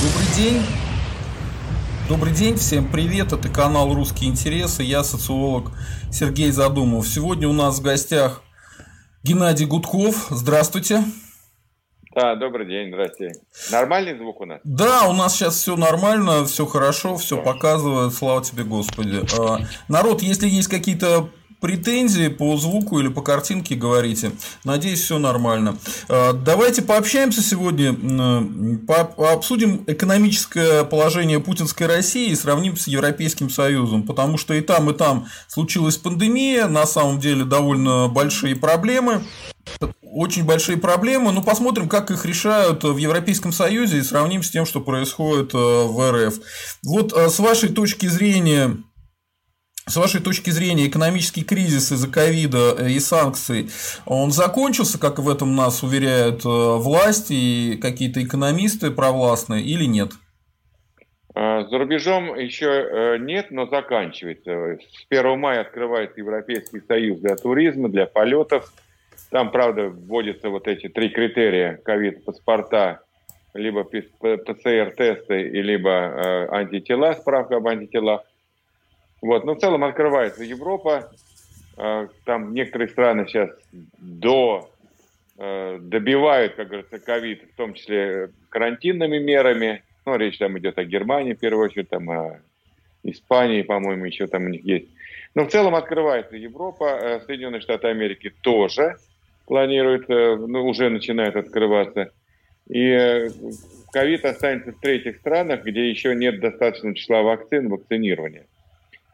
Добрый день. Добрый день, всем привет, это канал «Русские интересы», я социолог Сергей Задумов. Сегодня у нас в гостях Геннадий Гудков, здравствуйте. Да, добрый день, здравствуйте. Нормальный звук у нас? Да, у нас сейчас все нормально, все хорошо, все показывает, слава тебе, Господи. А, народ, если есть какие-то претензии по звуку или по картинке говорите. Надеюсь, все нормально. А, давайте пообщаемся сегодня, обсудим экономическое положение путинской России и сравним с Европейским Союзом, потому что и там, и там случилась пандемия, на самом деле довольно большие проблемы очень большие проблемы. Ну, посмотрим, как их решают в Европейском Союзе и сравним с тем, что происходит э, в РФ. Вот э, с вашей точки зрения, с вашей точки зрения, экономический кризис из-за ковида э, и санкций, он закончился, как в этом нас уверяют э, власти и какие-то экономисты провластные, или нет? А, за рубежом еще э, нет, но заканчивается. С 1 мая открывается Европейский союз для туризма, для полетов. Там, правда, вводятся вот эти три критерия ковид-паспорта, либо ПЦР-тесты, либо антитела, справка об антителах. Вот. Но в целом открывается Европа. А, там некоторые страны сейчас до э, добивают, как говорится, ковид, в том числе карантинными мерами. Ну, речь там идет о Германии, в первую очередь, там о Испании, по-моему, еще там у них есть. Но в целом открывается Европа, э, Соединенные Штаты Америки тоже планируют, э, ну, уже начинают открываться. И ковид останется в третьих странах, где еще нет достаточного числа вакцин, вакцинирования.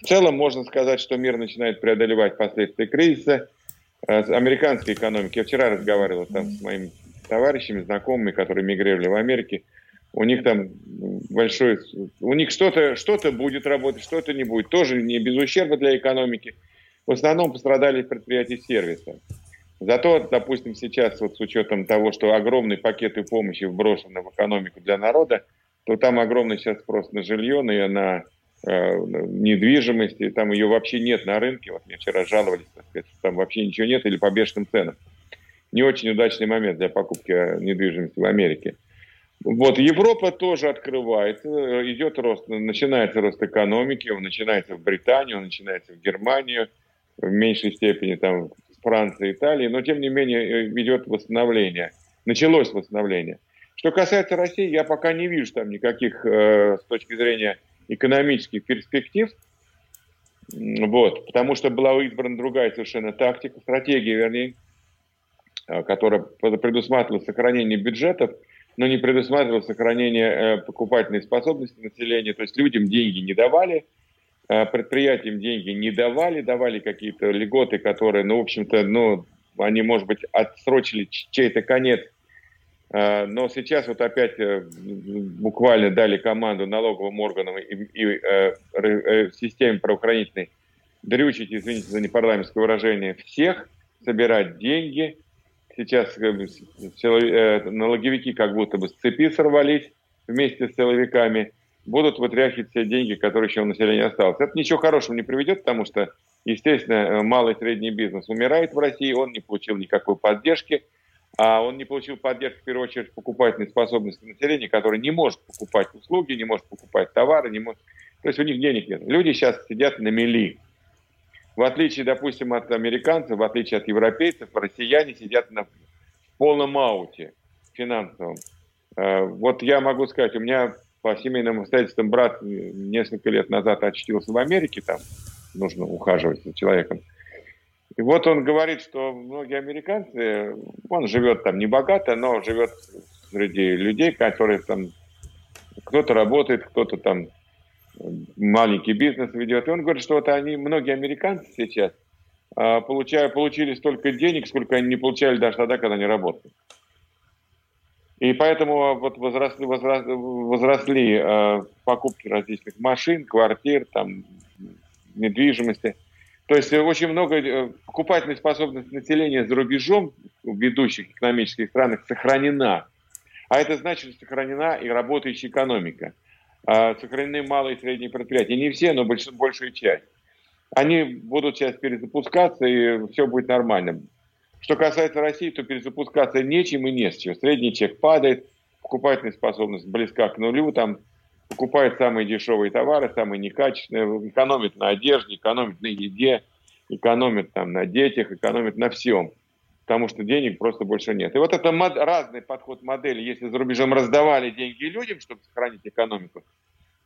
В целом можно сказать, что мир начинает преодолевать последствия кризиса. Э, американской экономики. Я вчера разговаривал там с моими товарищами, знакомыми, которые мигрировали в Америке. У них там большой... У них что-то что будет работать, что-то не будет. Тоже не без ущерба для экономики. В основном пострадали предприятия сервиса. Зато, допустим, сейчас вот с учетом того, что огромные пакеты помощи вброшены в экономику для народа, то там огромный сейчас спрос на жилье, на, недвижимости, там ее вообще нет на рынке. Вот мне вчера жаловались, так сказать, что там вообще ничего нет или по бешеным ценам. Не очень удачный момент для покупки недвижимости в Америке. Вот Европа тоже открывается, идет рост, начинается рост экономики, он начинается в Британии, он начинается в Германии, в меньшей степени там в Франции, Италии, но тем не менее идет восстановление, началось восстановление. Что касается России, я пока не вижу там никаких э, с точки зрения экономических перспектив, вот, потому что была избрана другая совершенно тактика, стратегия, вернее, э, которая предусматривала сохранение бюджетов, но не предусматривала сохранение э, покупательной способности населения, то есть людям деньги не давали, э, предприятиям деньги не давали, давали какие-то льготы, которые, ну, в общем-то, ну, они, может быть, отсрочили чей-то конец но сейчас вот опять э, буквально дали команду налоговым органам и, и э, э, системе правоохранительной дрючить, извините за непарламентское выражение, всех, собирать деньги. Сейчас налоговики как будто бы с цепи сорвались вместе с силовиками, будут вытряхивать все деньги, которые еще у населения осталось. Это ничего хорошего не приведет, потому что, естественно, малый и средний бизнес умирает в России, он не получил никакой поддержки – а он не получил поддержки, в первую очередь, покупательной способности населения, которое не может покупать услуги, не может покупать товары, не может... То есть у них денег нет. Люди сейчас сидят на мели. В отличие, допустим, от американцев, в отличие от европейцев, россияне сидят на полном ауте финансовом. Э, вот я могу сказать, у меня по семейным обстоятельствам брат несколько лет назад очутился в Америке, там нужно ухаживать за человеком. И вот он говорит, что многие американцы, он живет там не богато, но живет среди людей, которые там, кто-то работает, кто-то там маленький бизнес ведет. И он говорит, что вот они, многие американцы сейчас а, получая, получили столько денег, сколько они не получали даже тогда, когда они работали. И поэтому вот возросли, возросли, возросли э, покупки различных машин, квартир, там, недвижимости. То есть э, очень много э, покупательной способности населения за рубежом в ведущих экономических странах сохранена. А это значит, что сохранена и работающая экономика. А сохранены малые и средние предприятия. Не все, но больш, большая часть. Они будут сейчас перезапускаться, и все будет нормально. Что касается России, то перезапускаться нечем и не с чем. Средний чек падает, покупательная способность близка к нулю, там покупает самые дешевые товары, самые некачественные, экономит на одежде, экономит на еде, экономит там на детях, экономит на всем, потому что денег просто больше нет. И вот это мод, разный подход модели. Если за рубежом раздавали деньги людям, чтобы сохранить экономику,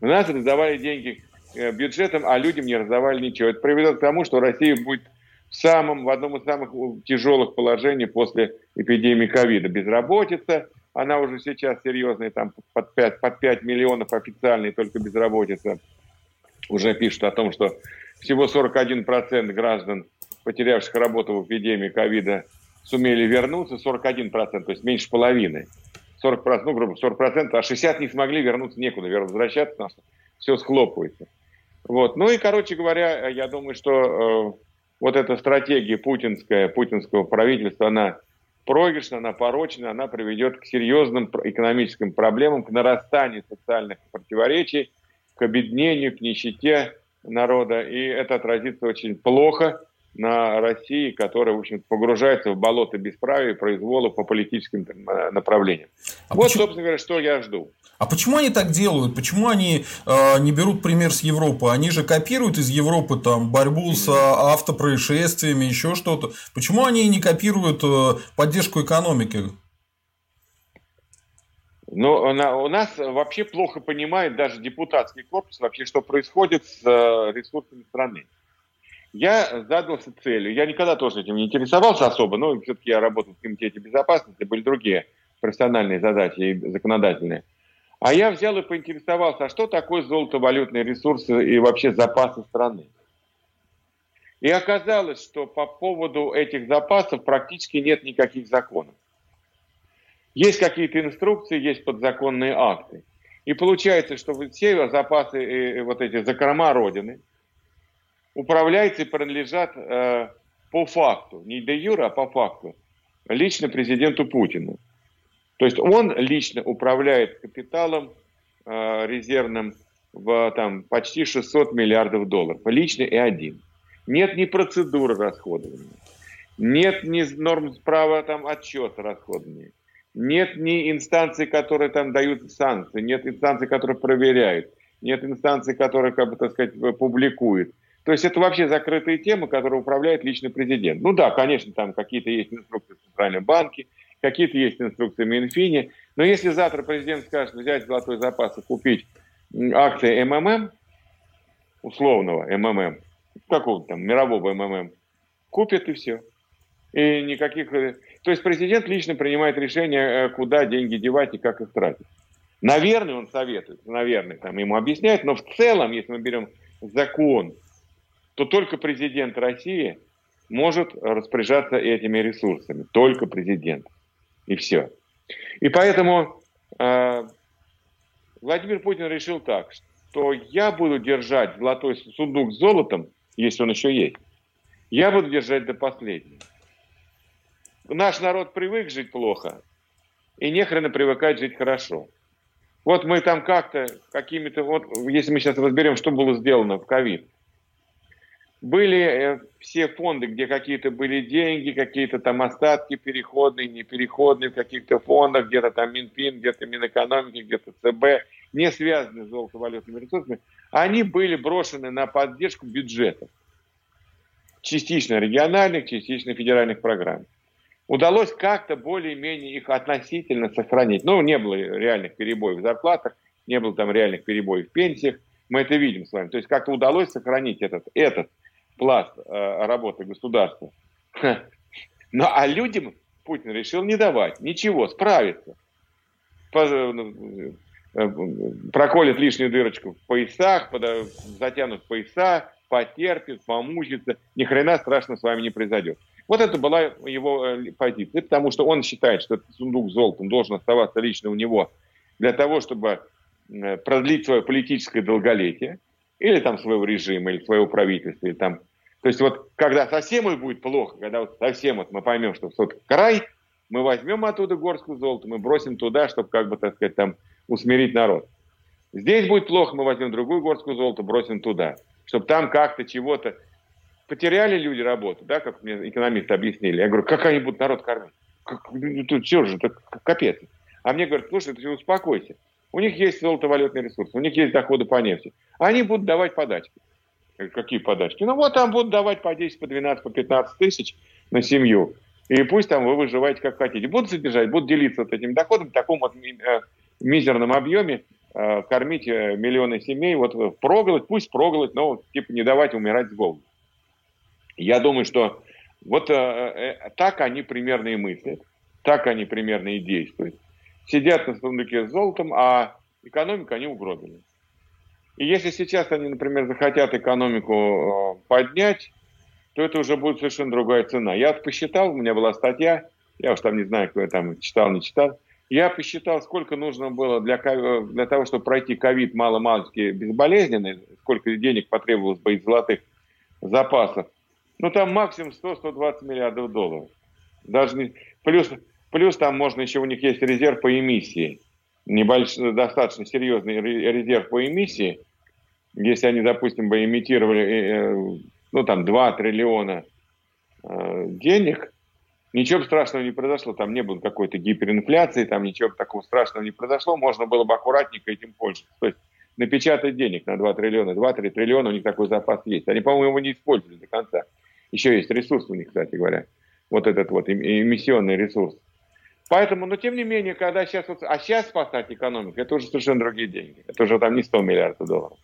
у нас раздавали деньги э, бюджетам, а людям не раздавали ничего. Это приведет к тому, что Россия будет в, самом, в одном из самых тяжелых положений после эпидемии ковида. Безработица, она уже сейчас серьезная, там под 5, под 5 миллионов официальной только безработица. Уже пишут о том, что всего 41% граждан, потерявших работу в эпидемии ковида, сумели вернуться, 41%, то есть меньше половины. 40%, ну, грубо 40%, а 60% не смогли вернуться некуда, возвращаться, потому что все схлопывается. Вот. Ну и, короче говоря, я думаю, что э, вот эта стратегия путинская, путинского правительства, она проигрышна, она порочна, она приведет к серьезным экономическим проблемам, к нарастанию социальных противоречий, к обеднению, к нищете народа, и это отразится очень плохо на России, которая, в общем погружается в болото бесправия и произвола по политическим э, направлениям. А вот, почему... собственно говоря, что я жду. А почему они так делают? Почему они э, не берут пример с Европы? Они же копируют из Европы там борьбу с автопроисшествиями, еще что-то. Почему они не копируют э, поддержку экономики? Ну, у нас вообще плохо понимает даже депутатский корпус вообще, что происходит с э, ресурсами страны я задался целью. Я никогда тоже этим не интересовался особо, но все-таки я работал в комитете безопасности, были другие профессиональные задачи и законодательные. А я взял и поинтересовался, а что такое золотовалютные ресурсы и вообще запасы страны? И оказалось, что по поводу этих запасов практически нет никаких законов. Есть какие-то инструкции, есть подзаконные акты. И получается, что все запасы, э, вот эти закрома Родины – управляются и принадлежат э, по факту, не де юра, а по факту, лично президенту Путину. То есть он лично управляет капиталом э, резервным в там, почти 600 миллиардов долларов, лично и один. Нет ни процедуры расходования, нет ни норм права там, отчета расходования, нет ни инстанций, которые там дают санкции, нет инстанций, которые проверяют, нет инстанций, которые, как бы, так сказать, публикуют. То есть это вообще закрытые темы, которые управляет лично президент. Ну да, конечно, там какие-то есть инструкции в Центральном банке, какие-то есть инструкции в Минфине. Но если завтра президент скажет взять золотой запас и купить акции МММ, условного МММ, какого-то там мирового МММ, купит и все. И никаких... Э, то есть президент лично принимает решение, э, куда деньги девать и как их тратить. Наверное, он советует, наверное, там ему объясняет, но в целом, если мы берем закон то только президент России может распоряжаться этими ресурсами. Только президент. И все. И поэтому э, Владимир Путин решил так, что я буду держать золотой сундук с золотом, если он еще есть, я буду держать до последнего. Наш народ привык жить плохо, и нехрена привыкать жить хорошо. Вот мы там как-то какими-то, вот если мы сейчас разберем, что было сделано в ковид – были э, все фонды, где какие-то были деньги, какие-то там остатки переходные, непереходные в каких-то фондах, где-то там Минфин, где-то Минэкономики, где-то ЦБ, не связанные с золотовалютными ресурсами, они были брошены на поддержку бюджетов. Частично региональных, частично федеральных программ. Удалось как-то более-менее их относительно сохранить. Ну, не было реальных перебоев в зарплатах, не было там реальных перебоев в пенсиях. Мы это видим с вами. То есть как-то удалось сохранить этот, этот пласт э, работы государства. Ну, а людям Путин решил не давать ничего, справиться. Э, ну, э, проколет лишнюю дырочку в поясах, затянут пояса, потерпит, помучится. Ни хрена страшно с вами не произойдет. Вот это была его позиция, потому что он считает, что этот сундук с золотом должен оставаться лично у него для того, чтобы продлить свое политическое долголетие, или там своего режима, или своего правительства, или там то есть вот когда совсем уж будет плохо, когда вот совсем вот мы поймем, что вот край, мы возьмем оттуда горскую золото, мы бросим туда, чтобы как бы, так сказать, там усмирить народ. Здесь будет плохо, мы возьмем другую горскую золото, бросим туда, чтобы там как-то чего-то... Потеряли люди работу, да, как мне экономисты объяснили. Я говорю, как они будут народ кормить? Как, ну, тут все же, это капец. А мне говорят, слушай, ты успокойся. У них есть золотовалютный ресурс, у них есть доходы по нефти. Они будут давать подачки. Какие подачки? Ну вот там будут давать по 10, по 12, по 15 тысяч на семью. И пусть там вы выживаете как хотите. Будут содержать, будут делиться вот этим доходом в таком вот э, мизерном объеме, э, кормить э, миллионы семей, вот проголодь, пусть проголодь, но типа не давать умирать с голоду. Я думаю, что вот так они примерно и мыслят, так они примерно и действуют. Сидят на сундуке с золотом, а экономику они угробили. И если сейчас они, например, захотят экономику поднять, то это уже будет совершенно другая цена. Я посчитал, у меня была статья, я уж там не знаю, кто я там читал, не читал, я посчитал, сколько нужно было для, для того, чтобы пройти ковид мало-малски безболезненно, сколько денег потребовалось бы из золотых запасов. Ну, там максимум 100-120 миллиардов долларов. Даже не... плюс, плюс там можно еще, у них есть резерв по эмиссии. Небольшой, достаточно серьезный резерв по эмиссии. Если они, допустим, бы имитировали э, э, ну, там, 2 триллиона э, денег, ничего страшного не произошло, там не было какой-то гиперинфляции, там ничего такого страшного не произошло, можно было бы аккуратненько этим пользоваться. То есть напечатать денег на 2 триллиона, 2-3 триллиона, у них такой запас есть. Они, по-моему, его не использовали до конца. Еще есть ресурс у них, кстати говоря. Вот этот вот эмиссионный ресурс. Поэтому, но тем не менее, когда сейчас, вот, а сейчас спасать экономику, это уже совершенно другие деньги. Это уже там не 100 миллиардов долларов.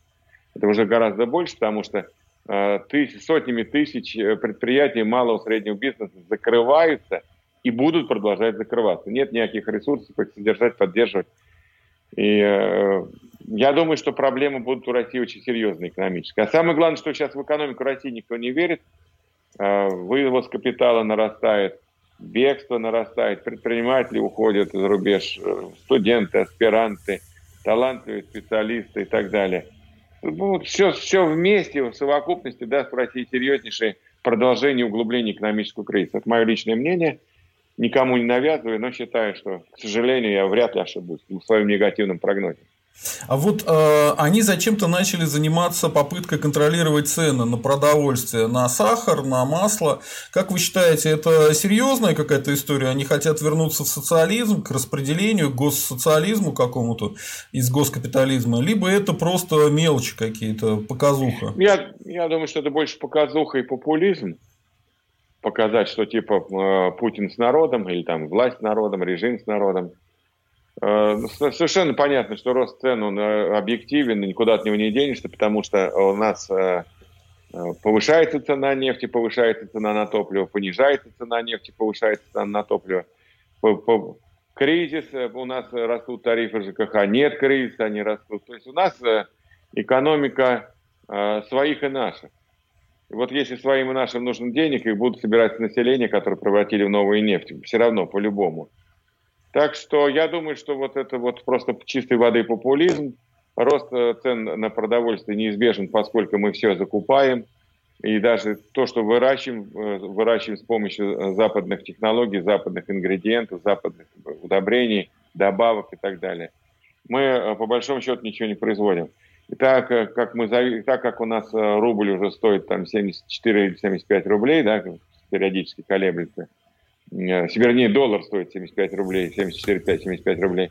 Это уже гораздо больше, потому что Э, тысяч, сотнями тысяч э, предприятий малого и среднего бизнеса закрываются и будут продолжать закрываться. Нет никаких ресурсов их содержать, поддерживать. И э, я думаю, что проблемы будут у России очень серьезные экономические. А самое главное, что сейчас в экономику России никто не верит. Э, вывоз капитала нарастает, бегство нарастает, предприниматели уходят за рубеж, э, студенты, аспиранты, талантливые специалисты и так далее – ну, все, все вместе, в совокупности даст России серьезнейшее продолжение углубления экономического кризиса. Это мое личное мнение. Никому не навязываю, но считаю, что, к сожалению, я вряд ли ошибусь в своем негативном прогнозе. А вот э, они зачем-то начали заниматься попыткой контролировать цены на продовольствие, на сахар, на масло. Как вы считаете, это серьезная какая-то история? Они хотят вернуться в социализм, к распределению, к госсоциализму какому-то из госкапитализма, либо это просто мелочи какие-то, показуха? Я, я думаю, что это больше показуха и популизм. Показать, что типа э, Путин с народом, или там власть с народом, режим с народом. Э, совершенно понятно, что рост цен он э, объективен, никуда от него не денешься, потому что у нас э, повышается цена нефти, повышается цена на топливо, понижается цена нефти, повышается цена на топливо. Кризис, у нас растут тарифы ЖКХ, нет кризиса, они растут. То есть у нас экономика своих и наших. И вот если своим и нашим нужно денег, их будут собирать население, которое превратили в новую нефть. Все равно, по-любому. Так что я думаю, что вот это вот просто чистой воды популизм. Рост э, цен на продовольствие неизбежен, поскольку мы все закупаем. И даже то, что выращиваем, э, выращиваем с помощью э, западных технологий, западных ингредиентов, западных удобрений, добавок и так далее. Мы по большому счету ничего не производим. И так как, мы, так как у нас рубль уже стоит там 74 или 75 рублей, да, периодически колеблется, вернее, доллар стоит 75 рублей, 74, 75 рублей,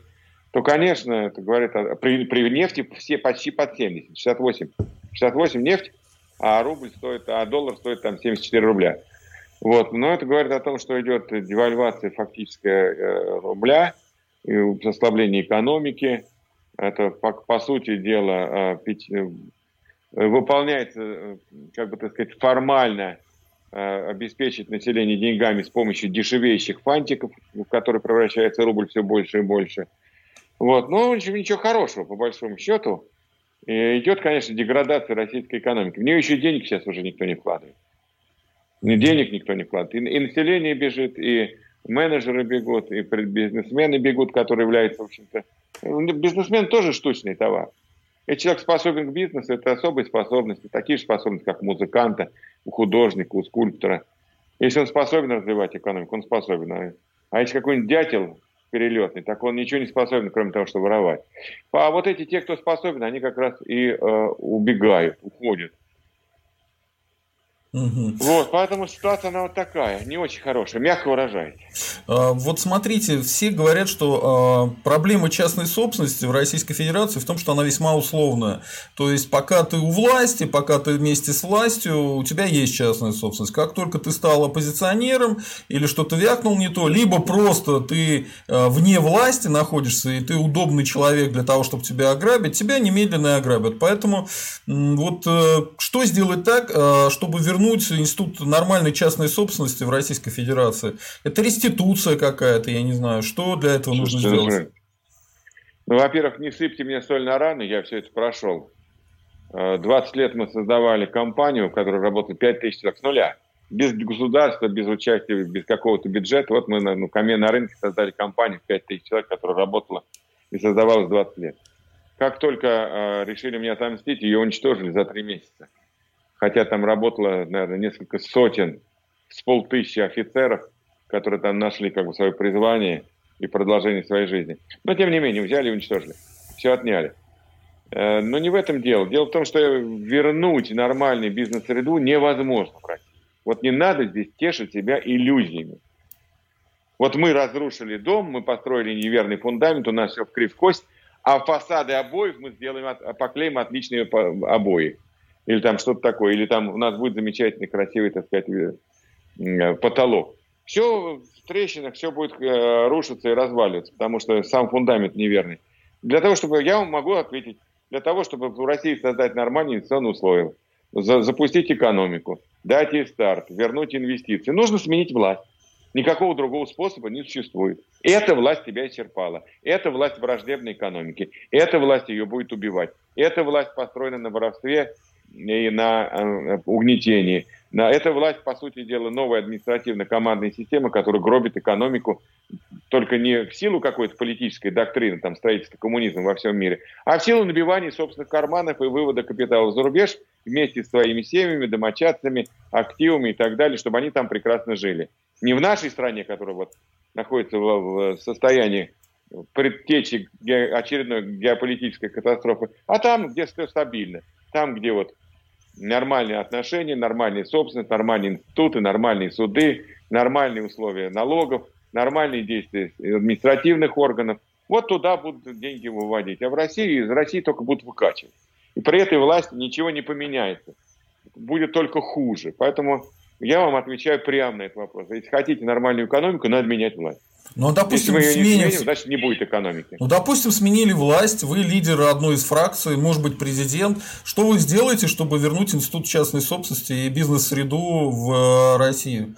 то, конечно, это говорит, о, при, при нефти все почти под 70, 68. 68 нефть, а рубль стоит, а доллар стоит там 74 рубля. Вот. Но это говорит о том, что идет девальвация фактическая э, рубля, ослабление экономики. Это, по, по сути дела, э, э, выполняется, э, как бы так сказать, формально Э, обеспечить население деньгами с помощью дешевеющих фантиков, в которые превращается рубль все больше и больше. Вот. Но ничего, ничего хорошего, по большому счету. И идет, конечно, деградация российской экономики. В нее еще денег сейчас уже никто не вкладывает. Денег никто не вкладывает. И, и население бежит, и менеджеры бегут, и бизнесмены бегут, которые являются, в общем-то... Бизнесмен тоже штучный товар. Если человек способен к бизнесу, это особые способности, такие же способности, как у музыканта, у художника, у скульптора. Если он способен развивать экономику, он способен. А, если какой-нибудь дятел перелетный, так он ничего не способен, кроме того, что воровать. А вот эти, те, кто способен, они как раз и э, убегают, уходят. Угу. Вот, поэтому ситуация она вот такая, не очень хорошая, мягко выражаясь. А, вот смотрите, все говорят, что а, проблема частной собственности в Российской Федерации в том, что она весьма условная. То есть, пока ты у власти, пока ты вместе с властью, у тебя есть частная собственность. Как только ты стал оппозиционером или что-то вякнул не то, либо просто ты а, вне власти находишься, и ты удобный человек для того, чтобы тебя ограбить, тебя немедленно ограбят. Поэтому вот э, что сделать так, чтобы вернуть вернуть институт нормальной частной собственности в Российской Федерации? Это реституция какая-то, я не знаю. Что для этого нужно сделать? Ну, во-первых, не сыпьте мне соль на раны, я все это прошел. 20 э, лет мы создавали компанию, в которой работает 5 тысяч человек с нуля. Без государства, без участия, без какого-то бюджета. Вот мы на, ну, на рынке создали компанию в 5 тысяч человек, которая работала и создавалась 20 лет. Как только э, решили мне отомстить, ее уничтожили за 3 месяца хотя там работало, наверное, несколько сотен с полтысячи офицеров, которые там нашли как бы свое призвание и продолжение своей жизни. Но, тем не менее, взяли и уничтожили. Все отняли. Э, но не в этом дело. Дело в том, что вернуть нормальный бизнес-среду невозможно. Вот не надо здесь тешить себя иллюзиями. Вот мы разрушили дом, мы построили неверный фундамент, у нас все в крив кость, а фасады обоев мы сделаем, поклеим отличные обои или там что-то такое, или там у нас будет замечательный, красивый, так сказать, э, потолок. Все в трещинах, все будет э, рушиться и разваливаться, потому что сам фундамент неверный. Для того, чтобы, я вам могу ответить, для того, чтобы в России создать нормальные инвестиционные условия, за, запустить экономику, дать ей старт, вернуть инвестиции, нужно сменить власть. Никакого другого способа не существует. Эта власть тебя исчерпала. Эта власть враждебной экономики. Эта власть ее будет убивать. Эта власть построена на воровстве и на э, угнетении. На эта власть, по сути дела, новая административно-командная система, которая гробит экономику только не в силу какой-то политической доктрины, там, строительства коммунизма во всем мире, а в силу набивания собственных карманов и вывода капитала за рубеж вместе с своими семьями, домочадцами, активами и так далее, чтобы они там прекрасно жили. Не в нашей стране, которая вот находится в состоянии предтечи очередной геополитической катастрофы, а там, где все стабильно, там, где вот нормальные отношения, нормальные собственность, нормальные институты, нормальные суды, нормальные условия налогов, нормальные действия административных органов. Вот туда будут деньги выводить. А в России, из России только будут выкачивать. И при этой власти ничего не поменяется. Будет только хуже. Поэтому я вам отвечаю прямо на этот вопрос. Если хотите нормальную экономику, надо менять власть. Ну, допустим, Если мы сменим... сменим, значит, не будет экономики. Ну, допустим, сменили власть, вы лидер одной из фракций, может быть, президент. Что вы сделаете, чтобы вернуть институт частной собственности и бизнес-среду в э, Россию?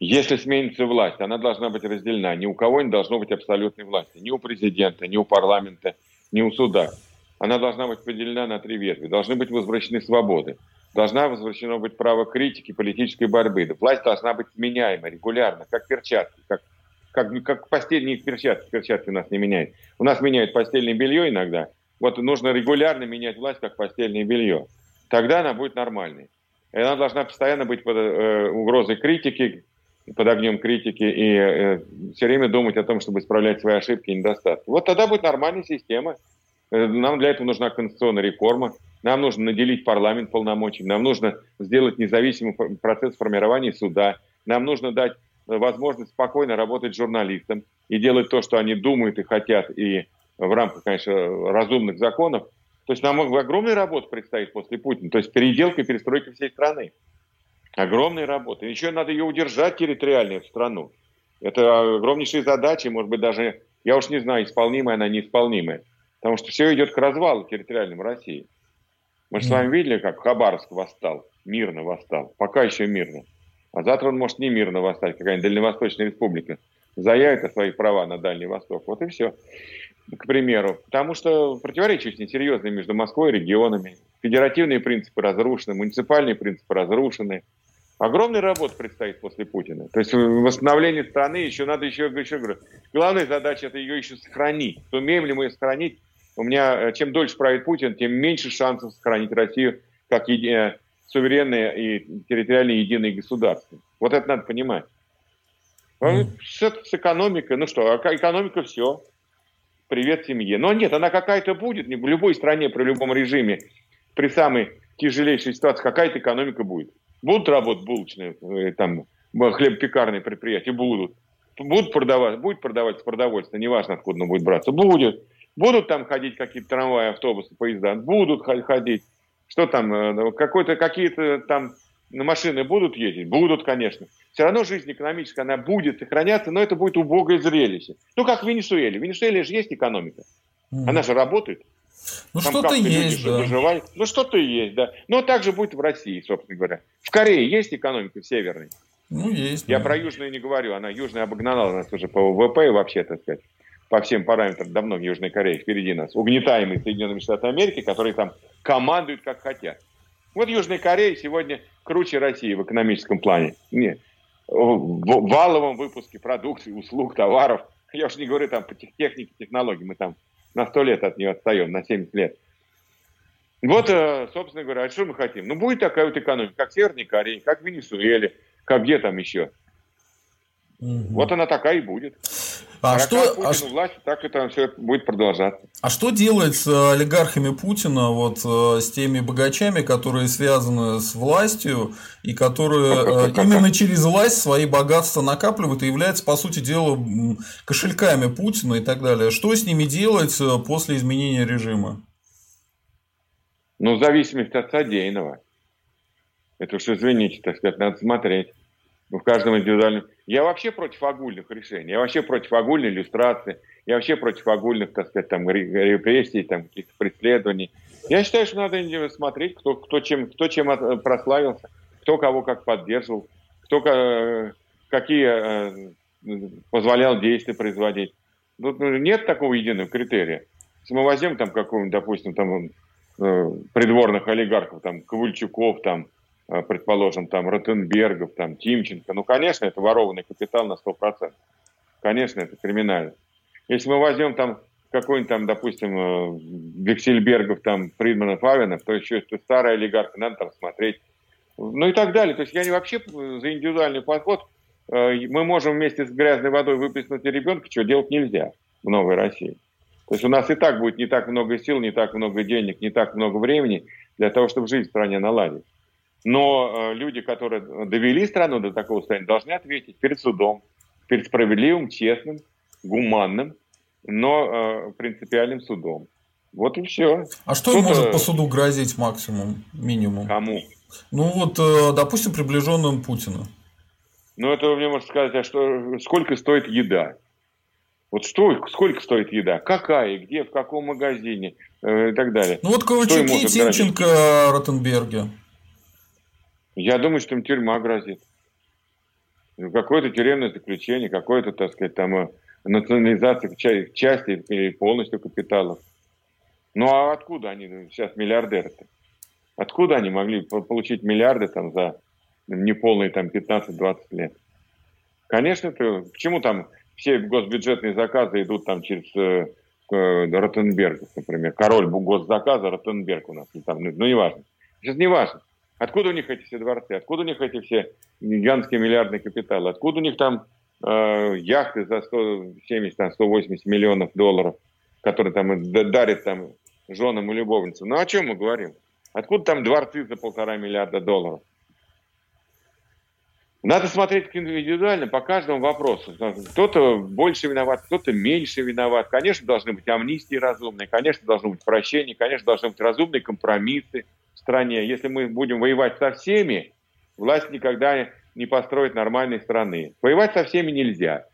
Если сменится власть, она должна быть разделена. Ни у кого не должно быть абсолютной власти. Ни у президента, ни у парламента, ни у суда. Она должна быть поделена на три ветви. Должны быть возвращены свободы должна возвращено быть право критики, политической борьбы. Власть должна быть меняема регулярно, как перчатки, как, как, как постельные перчатки. Перчатки у нас не меняют. У нас меняют постельное белье иногда. Вот нужно регулярно менять власть, как постельное белье. Тогда она будет нормальной. И она должна постоянно быть под э, угрозой критики, под огнем критики и э, все время думать о том, чтобы исправлять свои ошибки и недостатки. Вот тогда будет нормальная система. Э, нам для этого нужна конституционная реформа. Нам нужно наделить парламент полномочиями, нам нужно сделать независимый процесс формирования суда, нам нужно дать э, возможность спокойно работать журналистам и делать то, что они думают и хотят, и в рамках, конечно, разумных законов. То есть нам огромная работа предстоит после Путина, то есть переделка и перестройка всей страны. Огромная работа. Еще надо ее удержать территориально, эту страну. Это огромнейшие задачи, может быть, даже, я уж не знаю, исполнимая она, неисполнимая. Потому что все идет к развалу территориальному России. Мы же с вами видели, как Хабаровск восстал, мирно восстал, пока еще мирно. А завтра он может не мирно восстать, какая-нибудь Дальневосточная республика заявит о своих правах на Дальний Восток. Вот и все, к примеру. Потому что противоречия очень серьезные между Москвой и регионами. Федеративные принципы разрушены, муниципальные принципы разрушены. Огромная работа предстоит после Путина. То есть восстановление страны еще надо еще, еще говорю, главная задача это ее еще сохранить. Сумеем ли мы ее сохранить у меня э, чем дольше правит Путин, тем меньше шансов сохранить Россию как еди... Э, суверенное и территориально единое государство. Вот это надо понимать. Mm. С, с экономикой, ну что, а экономика все. Привет семье. Но нет, она какая-то будет, в любой стране, при любом режиме, при самой тяжелейшей ситуации, какая-то экономика будет. Будут работать булочные, э, там, хлебопекарные предприятия? Будут. Будут продавать, будет продаваться продовольствие, неважно, откуда оно будет браться. Будет. Будут там ходить какие-то трамваи, автобусы, поезда? Будут ходить. Что там, э, какой-то, какие-то там машины будут ездить? Будут, конечно. Все равно жизнь экономическая, она будет сохраняться, но это будет убогое зрелище. Ну, как в Венесуэле. В Венесуэле же есть экономика. Она же работает. Ну, что-то есть, да. Выживали. Ну, что-то есть, да. Но также будет в России, собственно говоря. В Корее есть экономика северной? Ну, есть. Я да. про южную не говорю. Она южная обогнала нас уже по ВВП вообще, так сказать, по всем параметрам. Давно Южная Корея впереди нас. Угнетаемые Соединенными Штатами Америки, которые там командуют как хотят. Вот Южная Корея сегодня круче России в экономическом плане. Не. В валовом выпуске продукции, услуг, товаров. Я уж не говорю там по технике, технологии. Мы там на 100 лет от нее отстаем, на 70 лет. Вот, э, собственно говоря, а что мы хотим? Ну, будет такая вот экономика, как Северная Корея, как в Венесуэле, как где там еще. Угу. Вот она такая и будет. А, что, Путину а власть, так это все будет продолжаться. А что делать с э, олигархами Путина, вот э, с теми богачами, которые связаны с властью и которые э, именно через власть свои богатства накапливают и являются, по сути дела, кошельками Путина и так далее? Что с ними делать после изменения режима? Ну, в зависимости от содеянного. Это уж, извините, так сказать, надо смотреть. Ну, в каждом индивидуальном... Я вообще против огульных решений, я вообще против огульной иллюстрации, я вообще против огульных, так сказать, там, репрессий, там, каких-то преследований. Я считаю, что надо смотреть, кто, кто, чем, кто чем э, прославился, кто кого как поддерживал, кто э, какие э, позволял действия производить. Тут ну, нет такого единого критерия. Если мы возьмем там какого-нибудь, допустим, там придворных олигархов, там Ковальчуков, там предположим, там, Ротенбергов, там, Тимченко, ну, конечно, это ворованный капитал на 100%. Конечно, это криминально. Если мы возьмем там какой-нибудь там, допустим, э, Вексельбергов, там, Фридманов, Авенов, то еще это старая олигарха, надо там смотреть. Ну и так далее. То есть я не вообще за индивидуальный подход. Э, мы можем вместе с грязной водой выплеснуть ребенка, что делать нельзя в новой России. То есть у нас и так будет не так много сил, не так много денег, не так много времени для того, чтобы жизнь в стране наладить. Но э, люди, которые довели страну до такого состояния, должны ответить перед судом, перед справедливым, честным, гуманным, но э, принципиальным судом. Вот и все. А что Тут, может по суду грозить максимум, минимум? Кому? Ну вот, э, допустим, приближенным Путину. Ну это мне можно сказать, а что, сколько стоит еда? Вот что, сколько стоит еда? Какая, где, в каком магазине э, и так далее. Ну вот Ковальчуки, Тимченко, Ротенберги. Я думаю, что им тюрьма грозит. Ну, какое-то тюремное заключение, какое-то, так сказать, там э, национализация части или полностью капиталов. Ну а откуда они сейчас миллиардеры-то? Откуда они могли получить миллиарды там за неполные там 15-20 лет? Конечно, это, почему там все госбюджетные заказы идут там через э, э, Ротенберг, например. Король госзаказа Ротенберг у нас. Там, ну, ну, не важно. Сейчас не важно. Откуда у них эти все дворцы? Откуда у них эти все гигантские миллиардные капиталы? Откуда у них там э, яхты за 170, там, 180 миллионов долларов, которые там дарят там женам и любовницам? Ну о чем мы говорим? Откуда там дворцы за полтора миллиарда долларов? Надо смотреть индивидуально по каждому вопросу. Кто-то больше виноват, кто-то меньше виноват. Конечно, должны быть амнистии разумные, конечно, должны быть прощения, конечно, должны быть разумные компромиссы стране. Если мы будем воевать со всеми, власть никогда не построит нормальной страны. Воевать со всеми нельзя.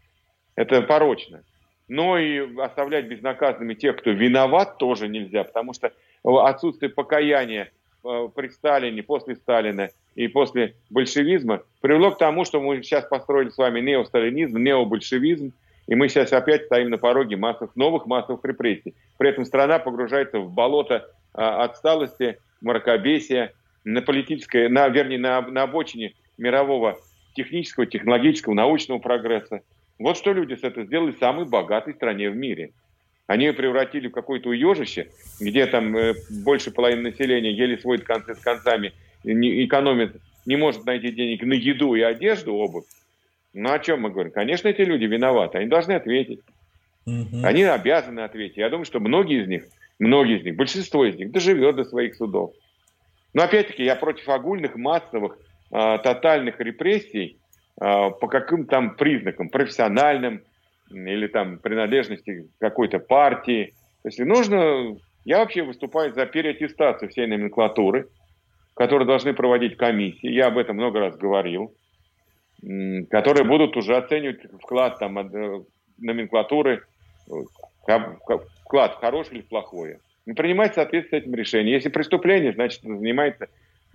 Это порочно. Но и оставлять безнаказанными тех, кто виноват, тоже нельзя, потому что отсутствие покаяния э, при Сталине, после Сталина и после большевизма привело к тому, что мы сейчас построили с вами неосталинизм, необольшевизм, и мы сейчас опять стоим на пороге массовых, новых массовых репрессий. При этом страна погружается в болото а, отсталости, мракобесия, на политической, на, вернее, на, на обочине мирового технического, технологического, научного прогресса. Вот что люди с этого сделали в самой богатой стране в мире. Они ее превратили в какое-то уежище, где там э, больше половины населения еле сводит концы с концами, не, экономит, не может найти денег на еду и одежду, обувь. Ну о чем мы говорим? Конечно, эти люди виноваты, они должны ответить. Угу. Они обязаны ответить. Я думаю, что многие из них Многие из них, большинство из них доживет до своих судов. Но опять-таки я против огульных, массовых, э, тотальных репрессий э, по каким там признакам, профессиональным или там принадлежности к какой-то партии. Если нужно, я вообще выступаю за переаттестацию всей номенклатуры, которые должны проводить комиссии. Я об этом много раз говорил которые будут уже оценивать вклад там, э, номенклатуры, э, вклад хороший или плохой. И принимать соответственно этим решение. Если преступление, значит занимается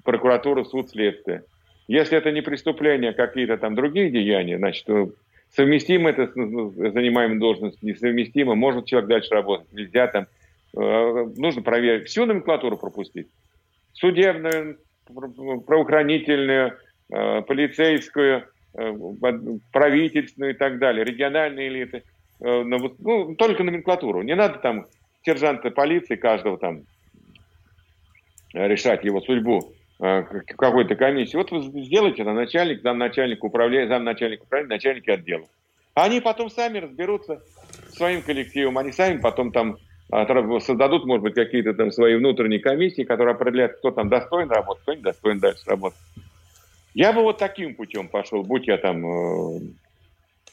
прокуратура, суд, следствие. Если это не преступление, а какие-то там другие деяния, значит, э, совместимо это с занимаемой должностью, несовместимо, может человек дальше работать, нельзя там, нужно проверить, всю номенклатуру пропустить. Судебную, правоохранительную, полицейскую, Э, правительственную и так далее, региональные элиты, э, ну, только номенклатуру. Не надо там сержанта полиции каждого там решать его судьбу э, какой-то комиссии. Вот вы сделайте это начальник, замначальник управления, замначальник управления, начальники отдела. Они потом сами разберутся своим коллективом, они сами потом там создадут, может быть, какие-то там свои внутренние комиссии, которые определяют, кто там достоин работать, кто не достоин дальше работать. Я бы вот таким путем пошел, будь я там э,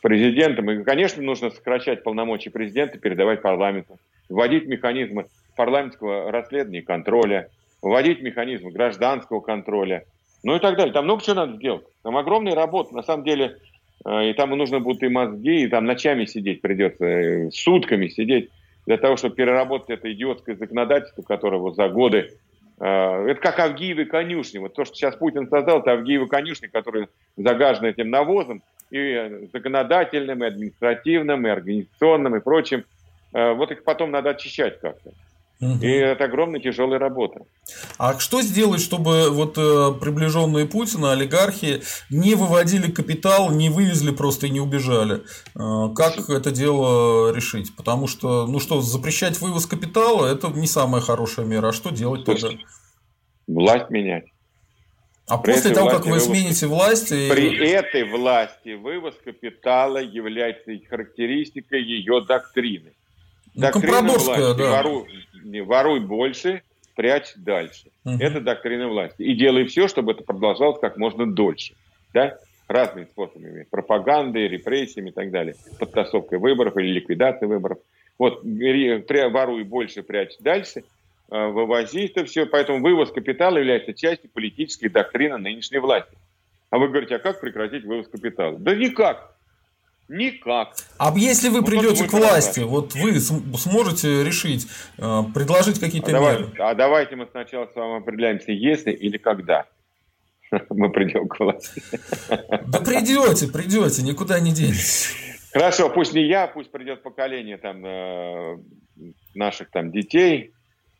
президентом. И, конечно, нужно сокращать полномочия президента, передавать парламенту, вводить механизмы парламентского расследования и контроля, вводить механизмы гражданского контроля, ну и так далее. Там много чего надо сделать. Там огромная работа. На самом деле, э, и там нужно будет и мозги, и там ночами сидеть придется, э, сутками сидеть для того, чтобы переработать это идиотское законодательство, которое вот за годы Э, это как Авгиевы конюшни. Вот то, что сейчас Путин создал, это Авгиевы конюшни, которые загажены этим навозом и законодательным, и административным, и организационным, и прочим. Э, вот их потом надо очищать как-то. Угу. И это огромная тяжелая работа. А что сделать, чтобы вот э, приближенные Путина, олигархи, не выводили капитал, не вывезли просто и не убежали? Э, как это дело решить? Потому что, ну что, запрещать вывоз капитала – это не самая хорошая мера. А что делать тогда? Власть менять. А при после того, как вы вывоз... смените власть... И... При этой власти вывоз капитала является характеристикой ее доктрины. Ну, Компрадорская, власти, да. Вору, не, воруй больше, прячь дальше. Угу. Это доктрина власти. И делай все, чтобы это продолжалось как можно дольше. Да? Разными способами. Пропагандой, репрессиями и так далее. Подтасовкой выборов или ликвидацией выборов. Вот, воруй больше, прячь дальше, э, вывози это все. Поэтому вывоз капитала является частью политической доктрины нынешней власти. А вы говорите, а как прекратить вывоз капитала? Да никак. Никак. А если вы ну, придете к власти, вот вы сможете решить, э, предложить какие-то а меры? Давай, а давайте мы сначала с вами определяемся, если или когда мы придем к власти. Да придете, придете, никуда не денетесь. Хорошо, пусть не я, пусть придет поколение там э, наших там детей,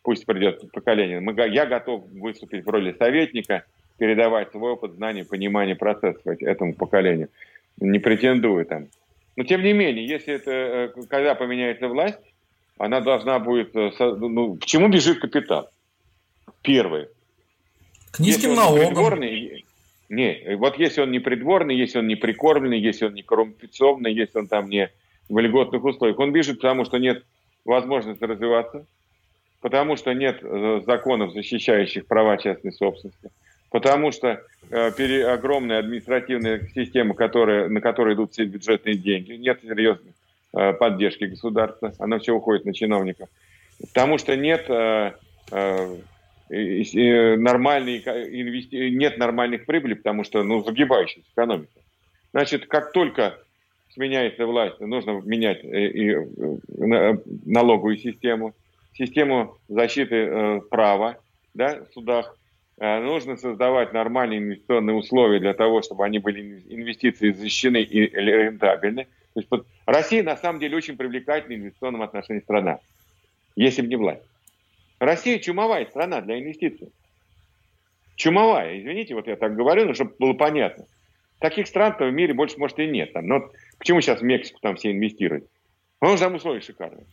пусть придет поколение. Мы, я готов выступить в роли советника, передавать свой опыт, знания, понимание процессов этому поколению. Не претендую там но тем не менее, если это, э, когда поменяется власть, она должна будет... Э, ну, к чему бежит капитал? Первое. К низким налогам. Не, вот если он не придворный, если он не прикормленный, если он не коррупционный, если он там не в льготных условиях, он бежит, потому что нет возможности развиваться, потому что нет э, законов, защищающих права частной собственности, потому что э, пере, огромная административная система, которая, на которой идут все бюджетные деньги, нет серьезной э, поддержки государства, она все уходит на чиновников, потому что нет э, нормальной, нет нормальных прибылей, потому что ну, загибающаяся экономика. Значит, как только сменяется власть, нужно менять и, налоговую систему, систему защиты права да, в судах, Э, нужно создавать нормальные инвестиционные условия для того, чтобы они были инвестиции защищены и рентабельны. То есть, вот, Россия на самом деле очень привлекательная в инвестиционном отношении страна, если бы не власть. Россия чумовая страна для инвестиций. Чумовая, извините, вот я так говорю, но чтобы было понятно. Таких стран в мире больше, может, и нет. Там. Но почему сейчас в Мексику там все инвестируют? Потому что там условия шикарные.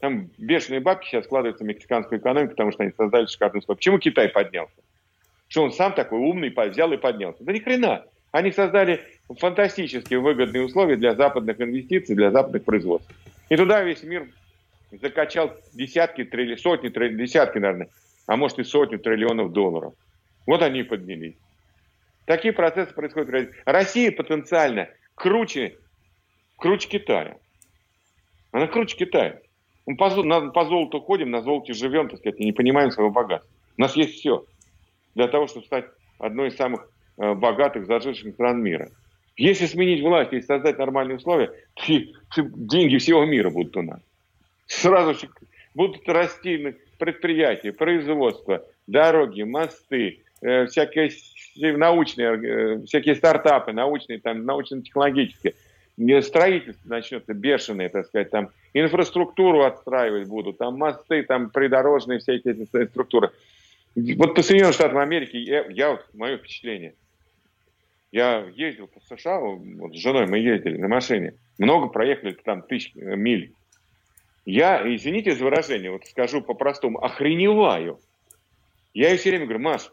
Там бешеные бабки сейчас складываются в мексиканскую экономику, потому что они создали шикарные условия. Почему Китай поднялся? Что он сам такой умный, взял и поднялся. Да ни хрена. Они создали фантастически выгодные условия для западных инвестиций, для западных производств. И туда весь мир закачал десятки, трилли, сотни, трилли, десятки, наверное, а может и сотню триллионов долларов. Вот они и поднялись. Такие процессы происходят. Россия потенциально круче, круче Китая. Она круче Китая. Мы по, на, по золоту ходим, на золоте живем, так сказать, и не понимаем своего богатства. У нас есть все для того, чтобы стать одной из самых э, богатых, заживших стран мира. Если сменить власть и создать нормальные условия, деньги всего мира будут у нас. Сразу будут расти предприятия, производство, дороги, мосты, э, всякие научные, э, всякие стартапы, научные, там, научно-технологические. Строительство начнется бешеное, так сказать, там инфраструктуру отстраивать будут, там мосты, там придорожные все эти структуры. Вот по Соединенным Штатам Америки, я, я вот, мое впечатление, я ездил по США, вот с женой мы ездили на машине, много проехали там тысяч э, миль. Я, извините за выражение, вот скажу по-простому, охреневаю. Я ей все время говорю, Маш,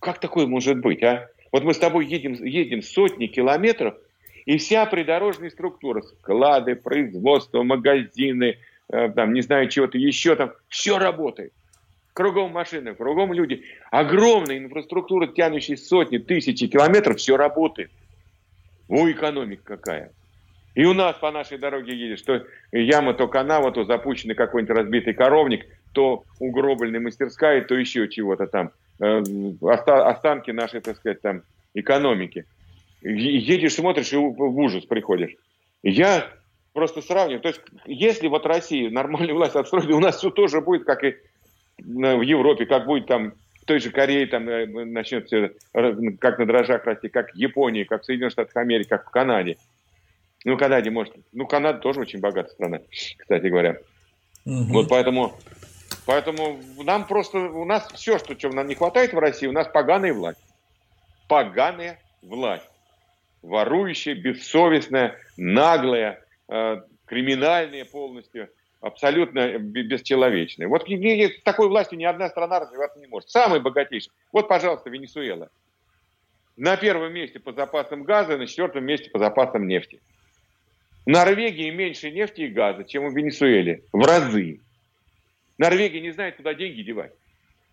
как такое может быть, а? Вот мы с тобой едем, едем сотни километров, и вся придорожная структура, склады, производство, магазины, э, там, не знаю, чего-то еще там, все работает. Кругом машины, кругом люди. Огромная инфраструктура, тянущая сотни, тысячи километров, все работает. О, экономика какая. И у нас по нашей дороге едешь, то яма, то канава, то запущенный какой-нибудь разбитый коровник, то угробленная мастерская, то еще чего-то там. Э, останки нашей, так сказать, там, экономики. Едешь, смотришь и в ужас приходишь. Я просто сравниваю. То есть, если вот Россия нормальную власть отстроит, у нас все тоже будет, как и в Европе, как будет там в той же Корее там э, начнет все как на дрожжах расти, как в Японии, как в Соединенных Штатах Америки, как в Канаде. Ну, Канаде может. Ну, Канада тоже очень богатая страна, кстати говоря. Угу. Вот поэтому, поэтому нам просто, у нас все, что чего нам не хватает в России, у нас поганая власть. Поганая власть. Ворующая, бессовестная, наглая, э, криминальная полностью – абсолютно бесчеловечной. Вот такой властью ни одна страна развиваться не может. Самый богатейший. Вот, пожалуйста, Венесуэла. На первом месте по запасам газа, на четвертом месте по запасам нефти. В Норвегии меньше нефти и газа, чем в Венесуэле. В разы. Норвегия не знает, куда деньги девать.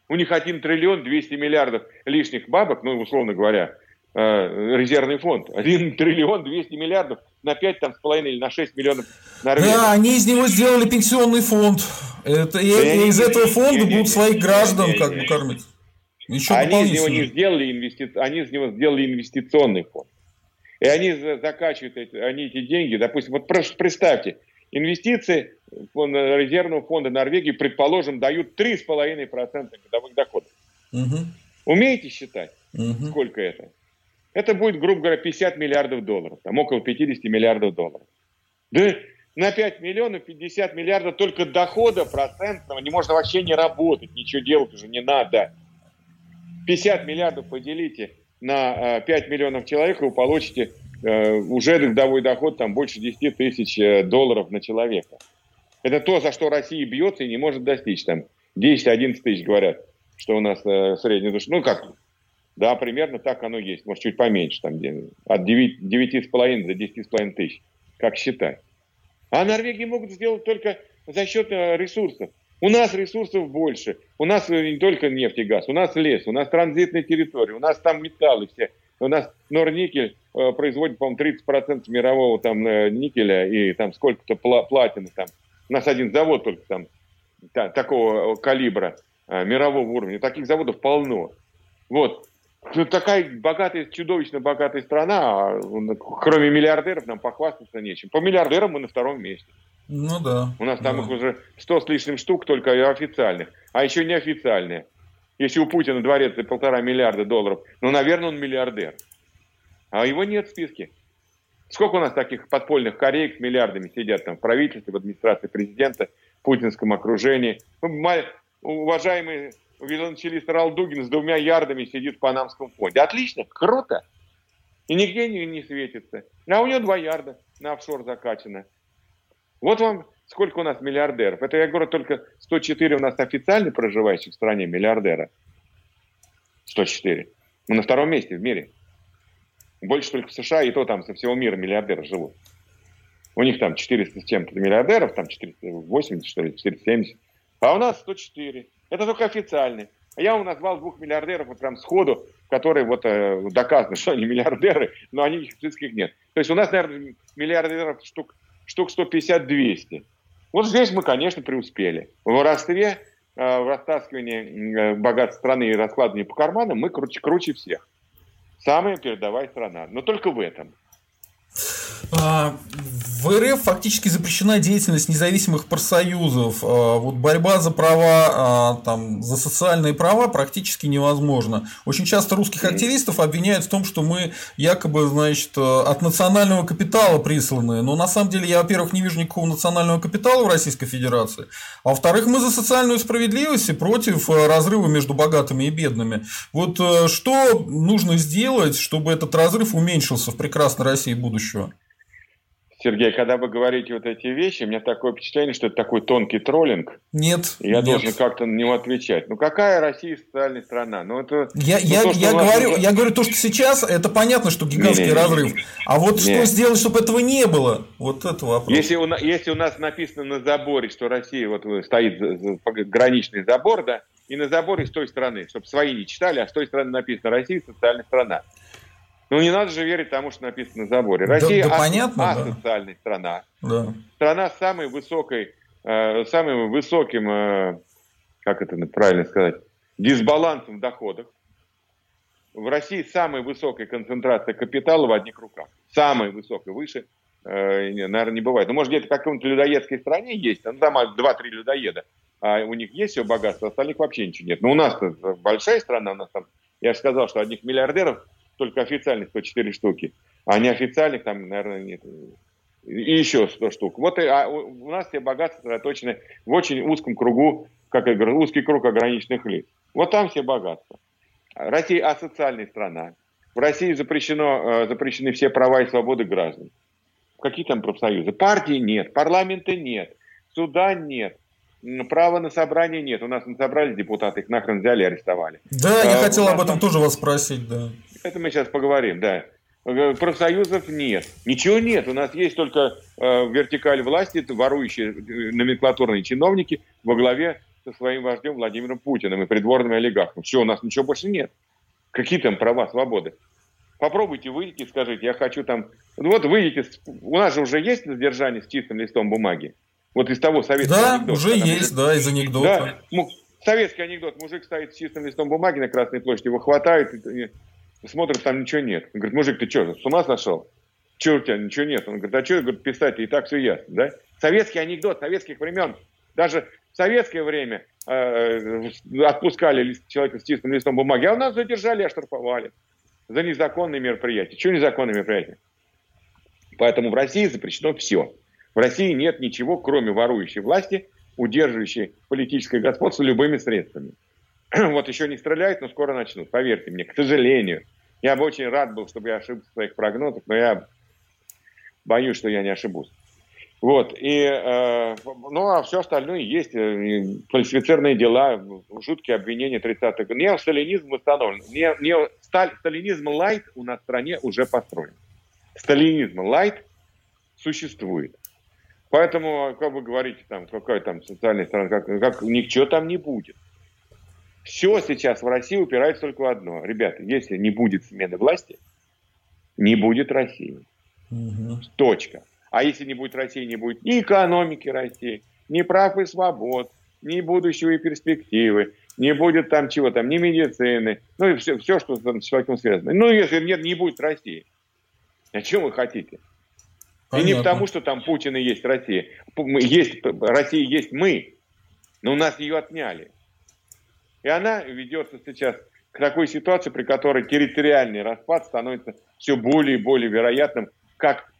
У них 1 триллион 200 миллиардов лишних бабок, ну, условно говоря, резервный фонд. 1 триллион 200 миллиардов на 5 там, с половиной или на 6 миллионов Норвегии. Да, они из него сделали пенсионный фонд. Это, и, да и из этого фонда не, будут не, своих граждан не, как бы кормить. Еще они из него не сделали инвести... они из него сделали инвестиционный фонд. И они закачивают эти, они эти деньги, допустим, вот представьте, инвестиции фонда, резервного фонда Норвегии, предположим, дают 3,5% годовых доходов. Угу. Умеете считать, угу. сколько это? Это будет, грубо говоря, 50 миллиардов долларов, там около 50 миллиардов долларов. Да на 5 миллионов 50 миллиардов только дохода процентного, не можно вообще не работать, ничего делать уже не надо. 50 миллиардов поделите на 5 э, миллионов человек, и вы получите э, уже годовой доход там больше 10 тысяч э, долларов на человека. Это то, за что Россия бьется и не может достичь. Там 10-11 тысяч говорят, что у нас средняя душа. Ну как, да, примерно так оно есть. Может, чуть поменьше, там, от 9,5 до 10,5 тысяч. Как считать? А Норвегии могут сделать только за счет э, ресурсов. У нас ресурсов больше. У нас не только нефть и газ, у нас лес, у нас транзитная территория, у нас там металлы все. У нас Норникель э, производит, по-моему, 30% мирового там э, никеля и там сколько-то пла- платины там. У нас один завод только там та, такого калибра э, мирового уровня. Таких заводов полно. Вот. Ну, такая богатая, чудовищно богатая страна, а кроме миллиардеров нам похвастаться нечем. По миллиардерам мы на втором месте. Ну да. У нас там да. их уже сто с лишним штук только официальных, а еще неофициальные. Если у Путина дворец за полтора миллиарда долларов, ну, наверное, он миллиардер. А его нет в списке. Сколько у нас таких подпольных кореек с миллиардами сидят там в правительстве, в администрации президента, в путинском окружении. Ну, уважаемые виолончелист Рал Дугин с двумя ярдами сидит в Панамском фонде. Отлично, круто. И нигде не, не светится. А у него два ярда на офшор закачано. Вот вам сколько у нас миллиардеров. Это, я говорю, только 104 у нас официально проживающих в стране миллиардера. 104. Мы на втором месте в мире. Больше только в США, и то там со всего мира миллиардеры живут. У них там 400 с чем-то миллиардеров, там 480, что ли, 470. А у нас 104. Это только официальные. А я вам назвал двух миллиардеров вот прям сходу, которые вот э, доказаны, что они миллиардеры, но они их нет. То есть у нас, наверное, миллиардеров штук, штук 150-200. Вот здесь мы, конечно, преуспели. В воровстве, э, в растаскивании э, богатств страны и раскладывании по карманам мы круче, круче всех. Самая передовая страна. Но только в этом. В РФ фактически запрещена деятельность независимых профсоюзов. А, вот борьба за права, а, там, за социальные права практически невозможна. Очень часто русских активистов обвиняют в том, что мы якобы, значит, от национального капитала присланы. Но на самом деле я, во-первых, не вижу никакого национального капитала в Российской Федерации. А во-вторых, мы за социальную справедливость и против разрыва между богатыми и бедными. Вот что нужно сделать, чтобы этот разрыв уменьшился в прекрасной России будущего? Сергей, когда вы говорите вот эти вещи, у меня такое впечатление, что это такой тонкий троллинг. Нет. я нет. должен как-то на него отвечать. Ну какая Россия социальная страна? Ну это. Я, ну, я, то, я говорю, я говорю то, что сейчас, это понятно, что гигантский не, не, разрыв. Не, не, а вот не. что сделать, чтобы этого не было? Вот это вопрос. Если у, если у нас написано на заборе, что Россия вот стоит за, за граничный забор, да, и на заборе с той стороны, чтобы свои не читали, а с той стороны написано Россия социальная страна. Ну, не надо же верить тому, что написано на заборе. Россия да, да, понятно, асоциальная да. страна. Да. Страна с самой высокой, э, самым высоким, э, как это правильно сказать, дисбалансом в доходах. В России самая высокая концентрация капитала в одних руках. Самая высокая, выше, э, наверное, не бывает. Ну, может, где-то в каком-то людоедской стране есть, ну, там 2-3 людоеда, а у них есть все богатство, а остальных вообще ничего нет. Но у нас большая страна, у нас там, я же сказал, что одних миллиардеров только официальных по 4 штуки, а неофициальных там, наверное, нет. И еще 100 штук. Вот и, а у нас все богатства сосредоточены в очень узком кругу, как я говорю, узкий круг ограниченных лиц. Вот там все богатства. Россия асоциальная страна. В России запрещено, э, запрещены все права и свободы граждан. Какие там профсоюзы? Партии нет, парламента нет, суда нет, права на собрание нет. У нас не собрались депутаты, их нахрен взяли и арестовали. Да, я а, хотел об этом тоже вас спросить, да. Это мы сейчас поговорим, да. Э, профсоюзов нет. Ничего нет. У нас есть только э, вертикаль власти, ворующие э, номенклатурные чиновники во главе со своим вождем Владимиром Путиным и придворными олигархами. Все, у нас ничего больше нет. Какие там права, свободы? Попробуйте, выйдите и скажите, я хочу там... Ну вот выйдите, у нас же уже есть задержание с чистым листом бумаги. Вот из того советского Да, анекдота, уже есть, да, из анекдота. Да, советский анекдот. Мужик стоит с чистым листом бумаги на Красной площади, его хватают, смотрит, там ничего нет. Он говорит, мужик, ты что, с ума сошел? Че у тебя, ничего нет? Он говорит, а что, говорит, писать, и так все ясно, да? Советский анекдот советских времен. Даже в советское время э, э отпускали человека с чистым листом бумаги, а у нас задержали оштрафовали за незаконные мероприятия. Что незаконные мероприятия? Поэтому в России запрещено все. В России нет ничего, кроме ворующей власти, удерживающей политическое господство любыми средствами. вот еще не стреляют, но скоро начнут, поверьте мне, к сожалению. Я бы очень рад был, чтобы я ошибся в своих прогнозах, но я боюсь, что я не ошибусь. Вот, и, э, ну, а все остальное есть, э, фальсифицированные дела, жуткие обвинения 30-х годов. Неосталинизм установлен. Не, не, сталь, сталинизм лайт у нас в стране уже построен. Сталинизм лайт существует. Поэтому, как вы говорите, там, какая там социальная страна, как, как ничего там не будет. Все сейчас в России упирается только в одно. Ребята, если не будет смены власти, не будет России. Угу. Точка. А если не будет России, не будет ни экономики России, ни прав и свобод, ни будущего и перспективы, не будет там чего там, ни медицины, ну и все, все что там с человеком связано. Ну, если нет, не будет России. О чем вы хотите? Понятно. И не потому, что там Путин и есть Россия. Есть, Россия есть мы, но у нас ее отняли. И она ведется сейчас к такой ситуации, при которой территориальный распад становится все более и более вероятным, как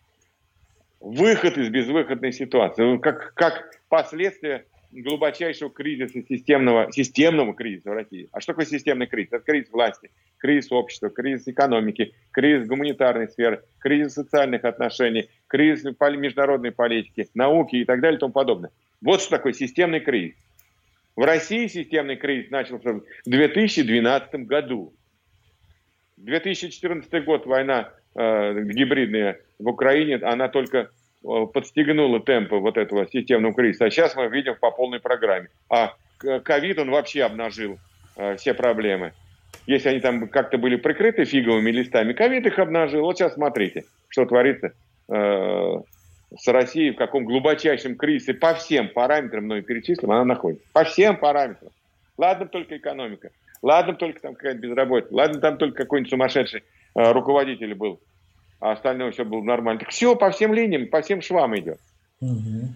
выход из безвыходной ситуации, ну, как, как последствие глубочайшего кризиса, системного, системного кризиса в России. А что такое системный кризис? Это кризис власти, кризис общества, кризис экономики, кризис гуманитарной сферы, кризис социальных отношений, кризис международной политики, науки и так далее и тому подобное. Вот что такое системный кризис. В России системный кризис начался в 2012 году. 2014 год война э, гибридная в Украине, она только э, подстегнула темпы вот этого системного кризиса. А сейчас мы видим по полной программе. А ковид, он вообще обнажил э, все проблемы. Если они там как-то были прикрыты фиговыми листами, ковид их обнажил. Вот сейчас смотрите, что творится э, с Россией, в каком глубочайшем кризисе по всем параметрам, мной перечислим, она находится. По всем параметрам. Ладно только экономика, ладно только там какая-то безработица, ладно там только какой-нибудь сумасшедший э, руководитель был, а остальное все было нормально. Так все по всем линиям, по всем швам идет. Угу.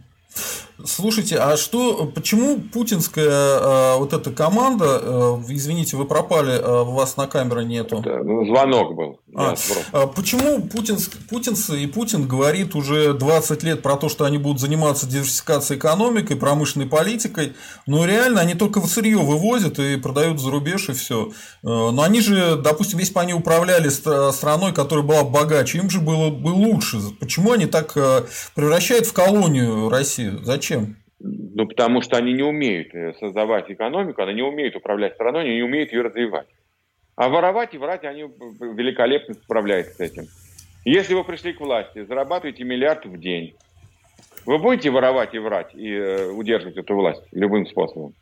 Слушайте, а что, почему путинская э, вот эта команда, э, извините, вы пропали, э, вас на камере нету. Это, ну, звонок был. А, а, почему Путин, путинцы и Путин говорит уже 20 лет про то, что они будут заниматься диверсификацией экономикой, промышленной политикой, но реально они только в сырье вывозят и продают за рубеж и все. Но они же, допустим, если бы они управляли страной, которая была богаче, им же было бы лучше. Почему они так превращают в колонию Россию? Зачем? Зачем? Ну, потому что они не умеют э, создавать экономику, они не умеют управлять страной, они не умеют ее развивать. А воровать и врать они великолепно справляются с этим. Если вы пришли к власти, зарабатываете миллиард в день, вы будете воровать и врать и э, удерживать эту власть любым способом?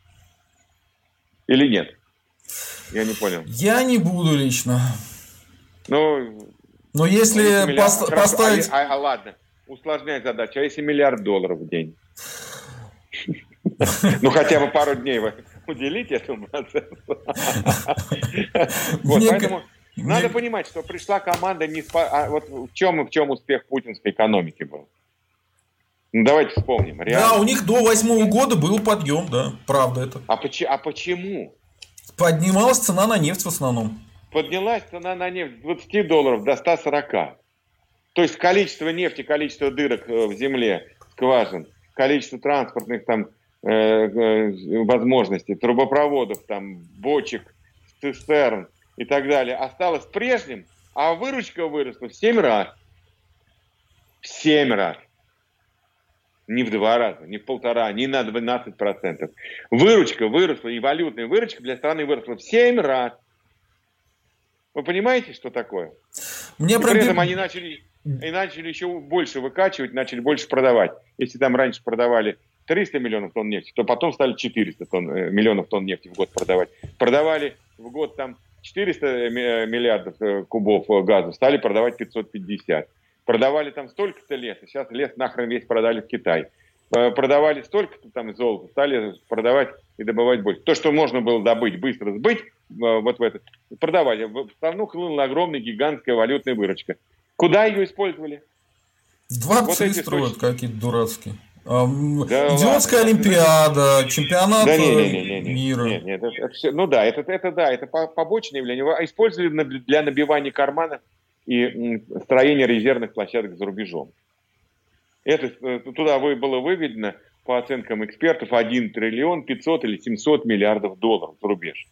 Или нет? Я не понял. Я не буду лично. Ну, но если ну, Хорошо, поставить... А, а, а ладно, усложнять задачу. А если миллиард долларов в день? Ну, хотя бы пару дней вы уделите этому процессу. Вот, поэтому надо понимать, что пришла команда не а вот в чем в чем успех путинской экономики был. Ну, давайте вспомним. Реально. Да, у них до восьмого года был подъем, да, правда это. А, поч- а почему? Поднималась цена на нефть в основном. Поднялась цена на нефть с 20 долларов до 140. То есть количество нефти, количество дырок э, в земле, скважин, количество транспортных там э, э, возможностей, трубопроводов, там, бочек, цистерн и так далее осталось прежним, а выручка выросла в 7 раз. В 7 раз. Не в два раза, не в полтора, не на 12%. Выручка выросла, и валютная выручка для страны выросла в 7 раз. Вы понимаете, что такое? Мне и при этом они начали и начали еще больше выкачивать, начали больше продавать. Если там раньше продавали 300 миллионов тонн нефти, то потом стали 400 тонн, э, миллионов тонн нефти в год продавать. Продавали в год там 400 э, миллиардов э, кубов газа, стали продавать 550. Продавали там столько-то леса, сейчас лес нахрен весь продали в Китай. Продавали столько-то там золота, стали продавать и добывать больше. То, что можно было добыть, быстро сбыть, вот в этот, продавали. В страну хлынула огромная гигантская валютная выручка. Куда ее использовали? Дворцы вот строят какие-то дурацкие. Да Идиотская ладно. Олимпиада, чемпионат да, не, не, не, не, мира. Нет, нет, это, это все, ну да, это, это да, это побочное явление. Использовали для набивания карманов и строения резервных площадок за рубежом. Это, э, туда было выведено, по оценкам экспертов, 1 триллион 500 или 700 миллиардов долларов за рубеж.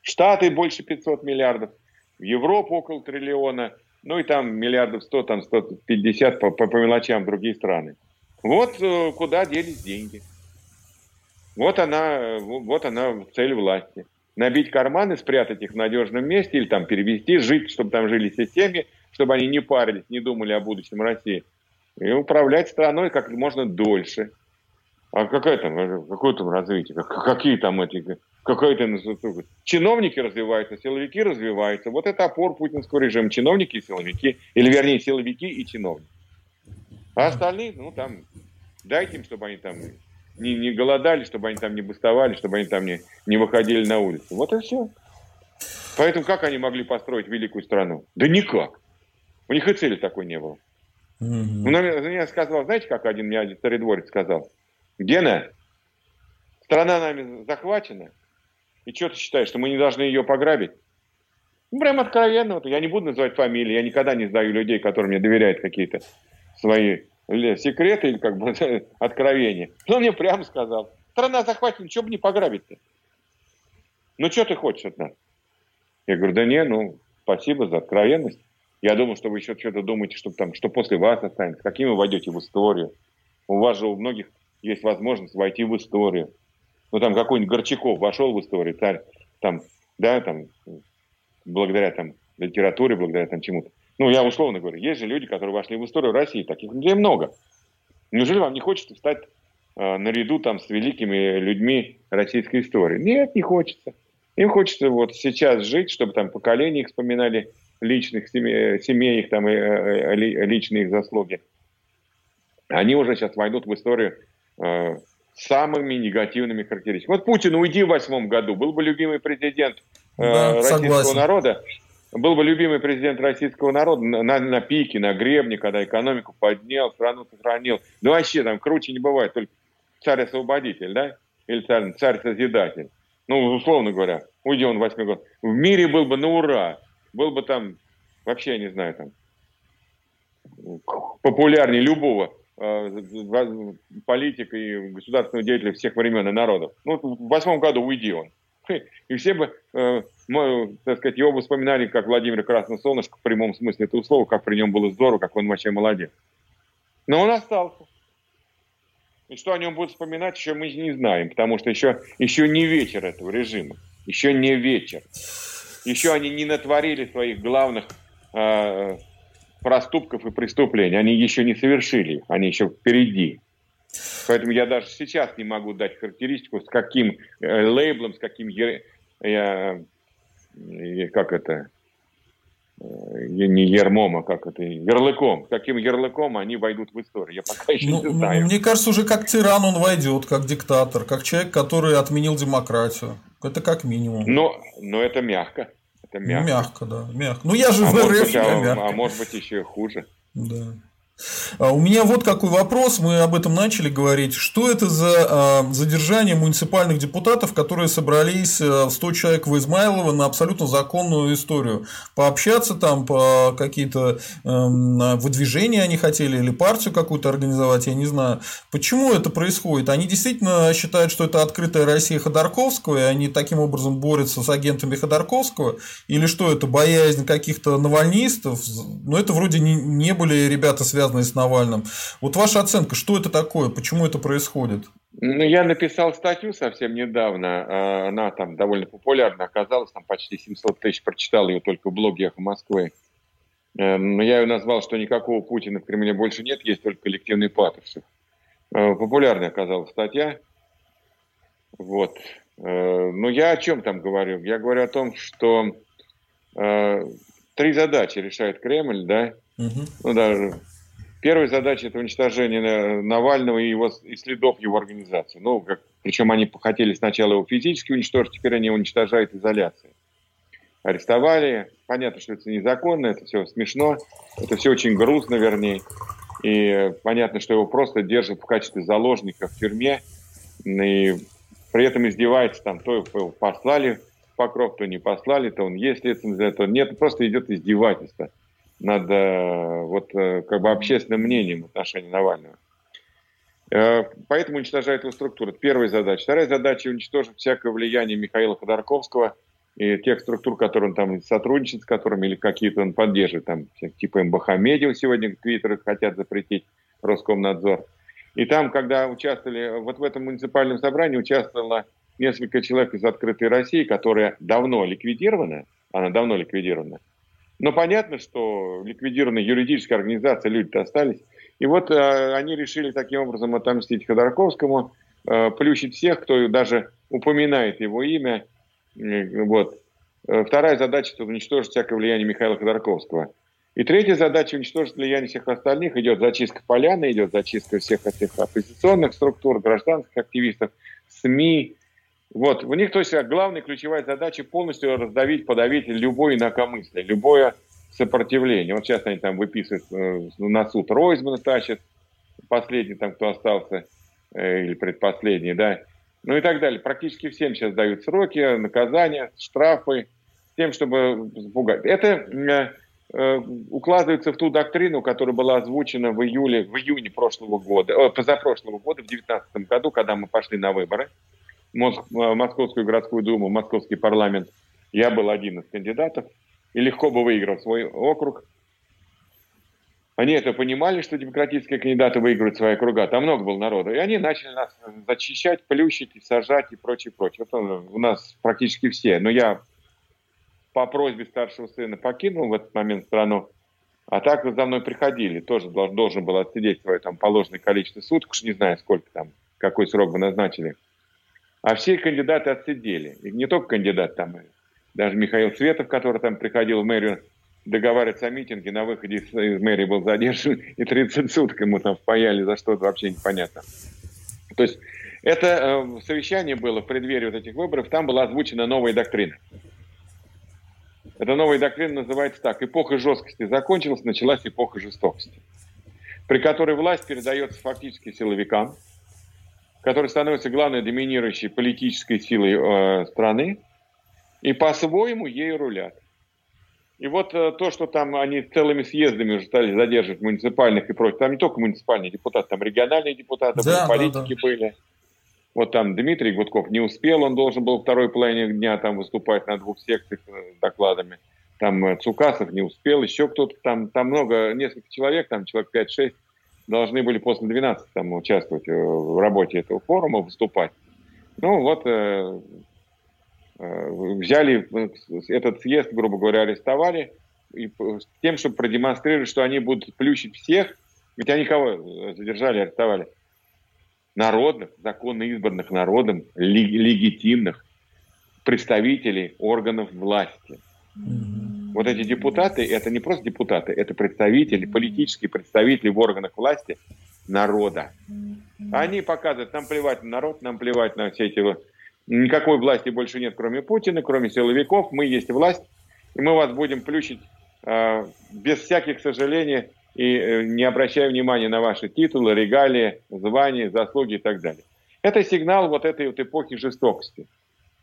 Штаты больше 500 миллиардов, в Европу около триллиона – ну и там миллиардов 100, там 150 по, по, по мелочам другие страны. Вот э, куда делись деньги. Вот она, вот она цель власти. Набить карманы, спрятать их в надежном месте или там перевести, жить, чтобы там жили все семьи, чтобы они не парились, не думали о будущем России. И управлять страной как можно дольше. А какое там, какое там развитие? Какие там эти какой-то чиновники развиваются, силовики развиваются. Вот это опор путинского режима. Чиновники и силовики. Или вернее, силовики и чиновники. А остальные, ну там, дайте им, чтобы они там не, не голодали, чтобы они там не бастовали, чтобы они там не, не выходили на улицу. Вот и все. Поэтому как они могли построить великую страну? Да никак. У них и цели такой не было. Mm-hmm. Ну, мне сказал, знаете, как один мне один царедворец сказал? Гена, страна нами захвачена, и что ты считаешь, что мы не должны ее пограбить? Ну, прям откровенно. Вот, я не буду называть фамилии, я никогда не сдаю людей, которые мне доверяют какие-то свои секреты или как бы откровения. Но он мне прямо сказал, страна захвачена, что бы не пограбить-то? Ну, что ты хочешь от нас? Я говорю, да не, ну, спасибо за откровенность. Я думал, что вы еще что-то думаете, что, там, что после вас останется, каким вы войдете в историю. У вас же у многих есть возможность войти в историю ну там какой-нибудь Горчаков вошел в историю, царь, там, да, там, благодаря там литературе, благодаря там чему-то. Ну, я условно говорю, есть же люди, которые вошли в историю России, таких людей много. Неужели вам не хочется стать э, наряду там с великими людьми российской истории. Нет, не хочется. Им хочется вот сейчас жить, чтобы там поколения их вспоминали личных семей, семей их там и э, личные их заслуги. Они уже сейчас войдут в историю э, самыми негативными характеристиками. Вот Путин, уйди в восьмом году, был бы любимый президент э, да, российского согласен. народа, был бы любимый президент российского народа на, на, пике, на гребне, когда экономику поднял, страну сохранил. Ну вообще там круче не бывает, только царь-освободитель, да? Или царь, царь-созидатель. Ну, условно говоря, уйди он в восьмой год. В мире был бы на ура. Был бы там, вообще, я не знаю, там, популярнее любого э, политика и государственного деятеля всех времен и народов. Ну, в восьмом году уйди он. И все бы, э, мы, так сказать, его бы вспоминали как Владимир Красное Солнышко в прямом смысле этого слова, как при нем было здорово, как он вообще молодец. Но он остался. И что о нем будут вспоминать, еще мы не знаем, потому что еще, еще не вечер этого режима. Еще не вечер. Еще они не натворили своих главных э, проступков и преступлений. Они еще не совершили они еще впереди. Поэтому я даже сейчас не могу дать характеристику, с каким э, лейблом, с каким э, э, как это, э, не ермом, а как это, ярлыком. Каким ярлыком они войдут в историю? Я пока еще ну, не знаю. Мне кажется, уже как тиран он войдет, как диктатор, как человек, который отменил демократию. Это как минимум. Но, но это мягко. Это мягко. Мягко, да. Мягко. Ну я же а в РФ, быть, а, а может быть еще и хуже. Да. А, у меня вот какой вопрос, мы об этом начали говорить. Что это за а, задержание муниципальных депутатов, которые собрались 100 а, человек в Измайлово на абсолютно законную историю? Пообщаться там, по какие-то эм, выдвижения они хотели или партию какую-то организовать, я не знаю. Почему это происходит? Они действительно считают, что это открытая Россия Ходорковского, и они таким образом борются с агентами Ходорковского? Или что это, боязнь каких-то навальнистов? Но ну, это вроде не были ребята связаны связанные с Навальным. Вот ваша оценка, что это такое, почему это происходит? Ну, я написал статью совсем недавно, а, она там довольно популярна оказалась, там почти 700 тысяч прочитал ее только в блоге «Эхо Москвы». Э, но я ее назвал, что никакого Путина в Кремле больше нет, есть только коллективный Патрушев. Э, популярная оказалась статья. Вот. Э, но я о чем там говорю? Я говорю о том, что три задачи решает Кремль, да, угу. ну даже Первая задача – это уничтожение Навального и, его, и следов его организации. Ну, как, причем они хотели сначала его физически уничтожить, теперь они уничтожают изоляцией. Арестовали. Понятно, что это незаконно, это все смешно, это все очень грустно, вернее. И понятно, что его просто держат в качестве заложника в тюрьме. И при этом издевается там, то его послали в покров, то не послали, то он есть следственный, то нет. Просто идет издевательство над э, вот, э, как бы общественным мнением в отношении Навального. Э, поэтому уничтожает его структуру. Первая задача. Вторая задача – уничтожить всякое влияние Михаила Ходорковского и тех структур, которые он там сотрудничает с которыми или какие-то он поддерживает, там, типа МБХ Медиа сегодня Твиттер хотят запретить, Роскомнадзор. И там, когда участвовали, вот в этом муниципальном собрании участвовало несколько человек из «Открытой России», которая давно ликвидирована, она давно ликвидирована, но понятно, что ликвидированная юридическая организация, люди-то остались. И вот э, они решили таким образом отомстить Ходорковскому, э, плющить всех, кто даже упоминает его имя. Э, вот. Э, вторая задача – это уничтожить всякое влияние Михаила Ходорковского. И третья задача – уничтожить влияние всех остальных. Идет зачистка поляны, идет зачистка всех этих оппозиционных структур, гражданских активистов, СМИ, вот, у них, то есть, главная ключевая задача полностью раздавить, подавить любое инакомыслие, любое сопротивление. Вот сейчас они там выписывают э, на суд Ройзмана тащат, последний там, кто остался, э, или предпоследний, да, ну и так далее. Практически всем сейчас дают сроки, наказания, штрафы, тем, чтобы запугать. Это э, э укладывается в ту доктрину, которая была озвучена в июле, в июне прошлого года, э, позапрошлого года, в 2019 году, когда мы пошли на выборы – Московскую городскую думу, Московский парламент, я был один из кандидатов и легко бы выиграл свой округ. Они это понимали, что демократические кандидаты выигрывают свои округа. Там много было народа. И они начали нас зачищать, плющить, и сажать и прочее, прочее. Вот у нас практически все. Но я по просьбе старшего сына покинул в этот момент страну. А так за мной приходили. Тоже должен был отсидеть свое там положенное количество суток. Уж не знаю, сколько там какой срок бы назначили. А все кандидаты отсидели. И не только кандидат там, даже Михаил Светов, который там приходил в мэрию договариваться о митинге, на выходе из, из мэрии был задержан, и 30 суток ему там впаяли за что-то вообще непонятно. То есть это э, совещание было в преддверии вот этих выборов, там была озвучена новая доктрина. Эта новая доктрина называется так. Эпоха жесткости закончилась, началась эпоха жестокости, при которой власть передается фактически силовикам, которые становятся главной доминирующей политической силой э, страны, и по-своему ею рулят. И вот э, то, что там они целыми съездами уже стали задерживать муниципальных и прочее, там не только муниципальные депутаты, там региональные депутаты, да, политики да, да. были. Вот там Дмитрий Гудков не успел, он должен был второй половине дня там выступать на двух секциях с э, докладами. Там э, Цукасов не успел, еще кто-то там, там много, несколько человек, там человек 5-6 должны были после 12 там участвовать э, в работе этого форума, выступать. Ну вот э, э, взяли этот съезд, грубо говоря, арестовали, и с тем, чтобы продемонстрировать, что они будут плющить всех, ведь они кого задержали, арестовали? народных, законно избранных народом, легитимных представителей органов власти. Mm-hmm. Вот эти депутаты, это не просто депутаты, это представители, политические представители в органах власти народа. Они показывают, нам плевать на народ, нам плевать на все эти... Никакой власти больше нет, кроме Путина, кроме силовиков. Мы есть власть, и мы вас будем плющить э, без всяких сожалений и э, не обращая внимания на ваши титулы, регалии, звания, заслуги и так далее. Это сигнал вот этой вот эпохи жестокости,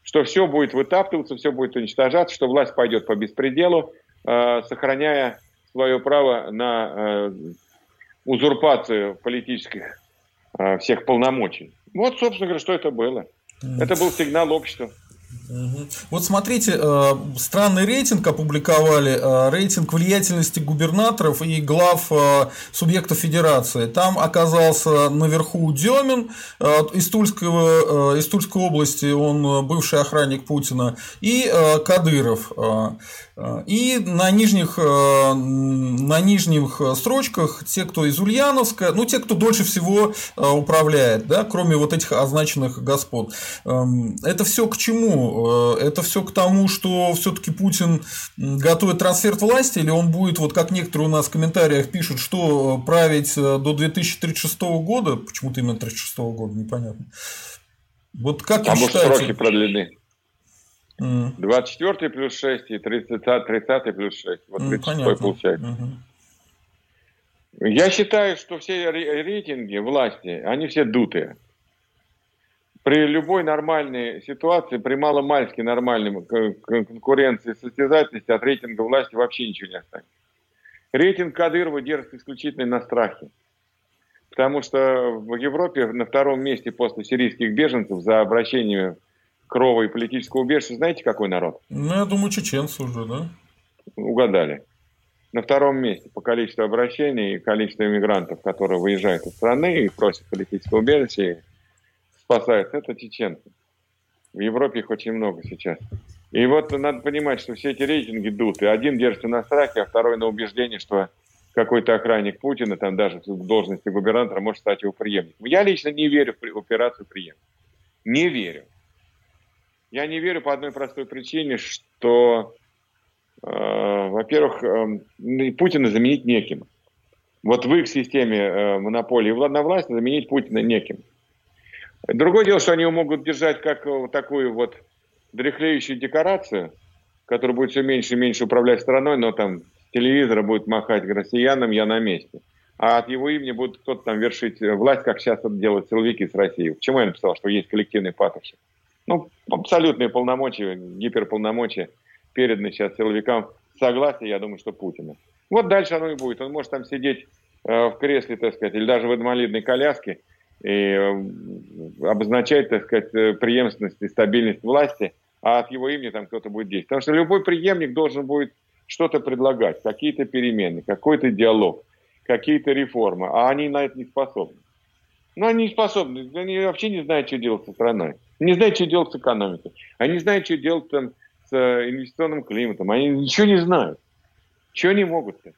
что все будет вытаптываться, все будет уничтожаться, что власть пойдет по беспределу, э, сохраняя свое право на э, узурпацию политических всех полномочий. Вот, собственно говоря, что это было. Это был сигнал Вот смотрите, э, странный рейтинг опубликовали, э, рейтинг влиятельности губернаторов и глав э, субъектов федерации. Там оказался наверху Демин из, Тульского, из Тульской области, он бывший охранник Путина, и Кадыров. И на нижних, на нижних строчках те, кто из Ульяновска, ну, те, кто дольше всего управляет, да, кроме вот этих означенных господ. Эм, это все к чему? Э, это все к тому, что все-таки Путин готовит трансфер власти, или он будет, вот как некоторые у нас в комментариях пишут, что править э, до 2036 года, почему-то именно 2036 года, непонятно. Вот как Потому вы считаете? сроки продлены. 24 плюс 6 и 30, 30 плюс 6. Вот 36 mm, получается. Угу. Я считаю, что все рейтинги власти, они все дутые. При любой нормальной ситуации, при маломальски нормальной конкуренции, состязательности от рейтинга власти вообще ничего не останется. Рейтинг Кадырова держится исключительно на страхе. Потому что в Европе на втором месте после сирийских беженцев за обращением крова и политического убежища, знаете, какой народ? Ну, я думаю, чеченцы уже, да? Угадали. На втором месте по количеству обращений и количеству иммигрантов, которые выезжают из страны и просят политического убежища, и спасаются, это чеченцы. В Европе их очень много сейчас. И вот надо понимать, что все эти рейтинги дут. И один держится на страхе, а второй на убеждении, что какой-то охранник Путина, там даже в должности губернатора, может стать его преемником. Я лично не верю в операцию преемника. Не верю. Я не верю по одной простой причине, что, э, во-первых, э, Путина заменить неким. Вот в их системе э, монополии на власть заменить Путина неким. Другое дело, что они его могут держать как э, такую вот дряхлеющую декорацию, которая будет все меньше и меньше управлять страной, но там телевизора будет махать россиянам «я на месте». А от его имени будет кто-то там вершить э, власть, как сейчас это делают силовики с Россией. Почему я написал, что есть коллективный патовщик? Ну, абсолютные полномочия, гиперполномочия переданы сейчас силовикам. Согласие, я думаю, что Путина. Вот дальше оно и будет. Он может там сидеть э, в кресле, так сказать, или даже в инвалидной коляске и э, обозначать, так сказать, э, преемственность и стабильность власти, а от его имени там кто-то будет действовать. Потому что любой преемник должен будет что-то предлагать, какие-то перемены, какой-то диалог, какие-то реформы, а они на это не способны. Ну, они не способны, они вообще не знают, что делать со страной. Не знают, что делать с экономикой. Они не знают, что делать там с э, инвестиционным климатом. Они ничего не знают. Чего они могут-то?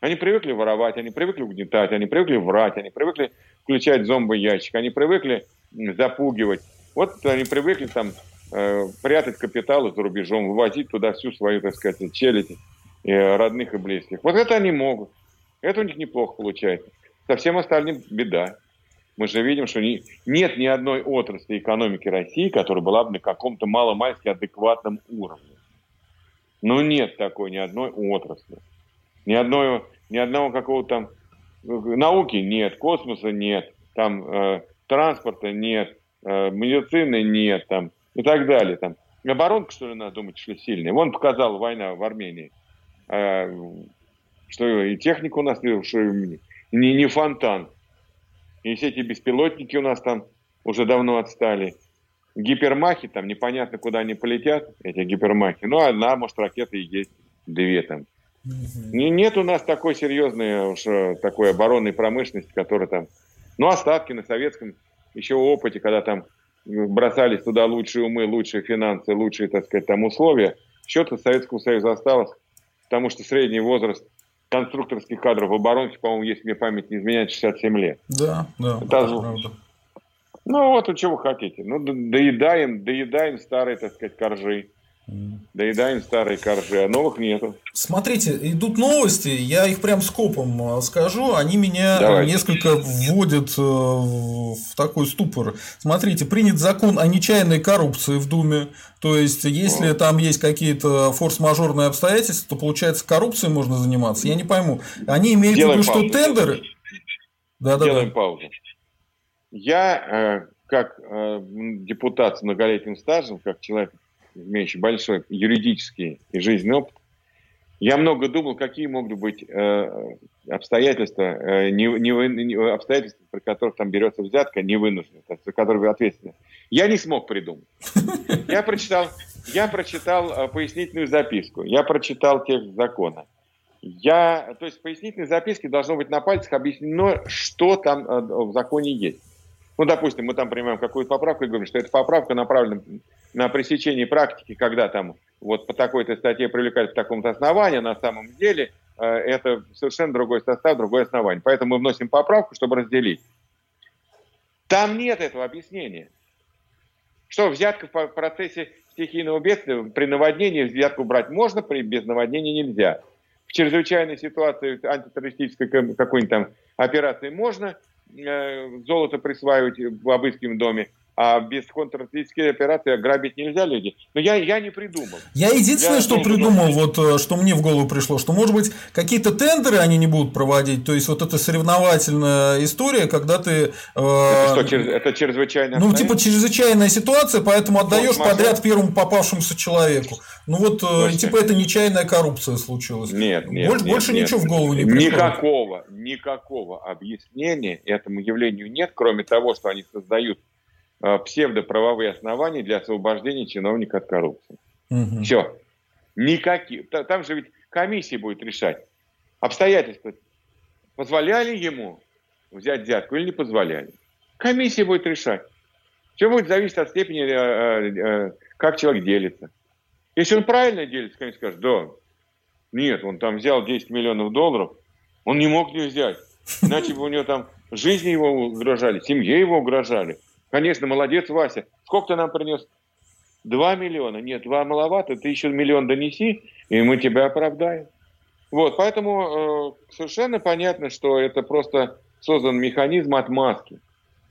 Они привыкли воровать, они привыкли угнетать, они привыкли врать, они привыкли включать зомбоящик, они привыкли запугивать. Вот они привыкли там э, прятать капиталы за рубежом, вывозить туда всю свою, так сказать, челядь э, родных и близких. Вот это они могут. Это у них неплохо получается. Со всем остальным беда. Мы же видим, что не, нет ни одной отрасли экономики России, которая была бы на каком-то маломальски адекватном уровне. Ну, нет такой ни одной отрасли. Ни, одной, ни одного какого-то там... Науки нет, космоса нет, там э, транспорта нет, э, медицины нет, там, и так далее. Там. Оборонка, что ли, надо думать, что сильная. Вон показала война в Армении. Э, что и техника у нас что не, не фонтан. И все эти беспилотники у нас там уже давно отстали. Гипермахи там непонятно куда они полетят, эти гипермахи. Ну, одна, может, ракета и есть, две там. Угу. Нет у нас такой серьезной уж э, такой оборонной промышленности, которая там... Ну, остатки на советском еще опыте, когда там бросались туда лучшие умы, лучшие финансы, лучшие, так сказать, там условия. Что-то Советского Союза осталось, потому что средний возраст конструкторских кадров в оборонке, по-моему, если мне память не изменяет, 67 лет. Да, да, это, правда. Ну вот, вы хотите. Ну, доедаем, доедаем старые, так сказать, коржи. Доедаем старые коржи, а новых нету. Смотрите, идут новости, я их прям скопом э, скажу, они меня Давайте. несколько вводят э, в такой ступор. Смотрите, принят закон о нечаянной коррупции в Думе, то есть, если О. там есть какие-то форс-мажорные обстоятельства, то, получается, коррупцией можно заниматься. Я не пойму. Они имеют в виду, что тендеры... Да, да, Делаем да. паузу. Я, э, как э, депутат с многолетним стажем, как человек, имеющий большой юридический и жизненный опыт, я много думал, какие могут быть э, обстоятельства, не, не, не, обстоятельства, при которых там берется взятка, не вынуждена, за которые вы ответственны. Я не смог придумать. Я прочитал, я прочитал пояснительную записку, я прочитал текст закона. Я, то есть в пояснительной записке должно быть на пальцах объяснено, что там в законе есть. Ну, допустим, мы там принимаем какую-то поправку и говорим, что эта поправка направлена на пресечение практики, когда там вот по такой-то статье привлекают по такому-то основанию, на самом деле э, это совершенно другой состав, другое основание. Поэтому мы вносим поправку, чтобы разделить. Там нет этого объяснения. Что, взятка в процессе стихийного бедствия, при наводнении взятку брать можно, при без наводнения нельзя. В чрезвычайной ситуации антитеррористической какой-нибудь там операции можно, золото присваивать в обыскиваем доме, а без контртеррористической операции грабить нельзя люди. Но я, я не придумал. Я единственное, я что придумал, думал. вот э, что мне в голову пришло, что может быть какие-то тендеры они не будут проводить, то есть вот эта соревновательная история, когда ты... Э, это что, это чрезвычайная Ну, типа чрезвычайная ситуация, поэтому отдаешь вот, подряд первому попавшемуся человеку. Ну вот, э, типа это нечаянная коррупция случилась. Нет, нет. Больше, нет, больше нет, ничего нет. в голову не приходит. Никакого, никакого объяснения этому явлению нет, кроме того, что они создают псевдоправовые основания для освобождения чиновника от коррупции. Угу. Все. Никаких. Там же ведь комиссия будет решать. Обстоятельства позволяли ему взять взятку или не позволяли. Комиссия будет решать. Все будет зависеть от степени, э, э, как человек делится. Если он правильно делится, конечно, скажет, да, нет, он там взял 10 миллионов долларов, он не мог не взять. Иначе бы у него там жизни его угрожали, семье его угрожали. Конечно, молодец, Вася. Сколько ты нам принес? Два миллиона. Нет, два маловато. Ты еще миллион донеси, и мы тебя оправдаем. Вот, поэтому э, совершенно понятно, что это просто создан механизм отмазки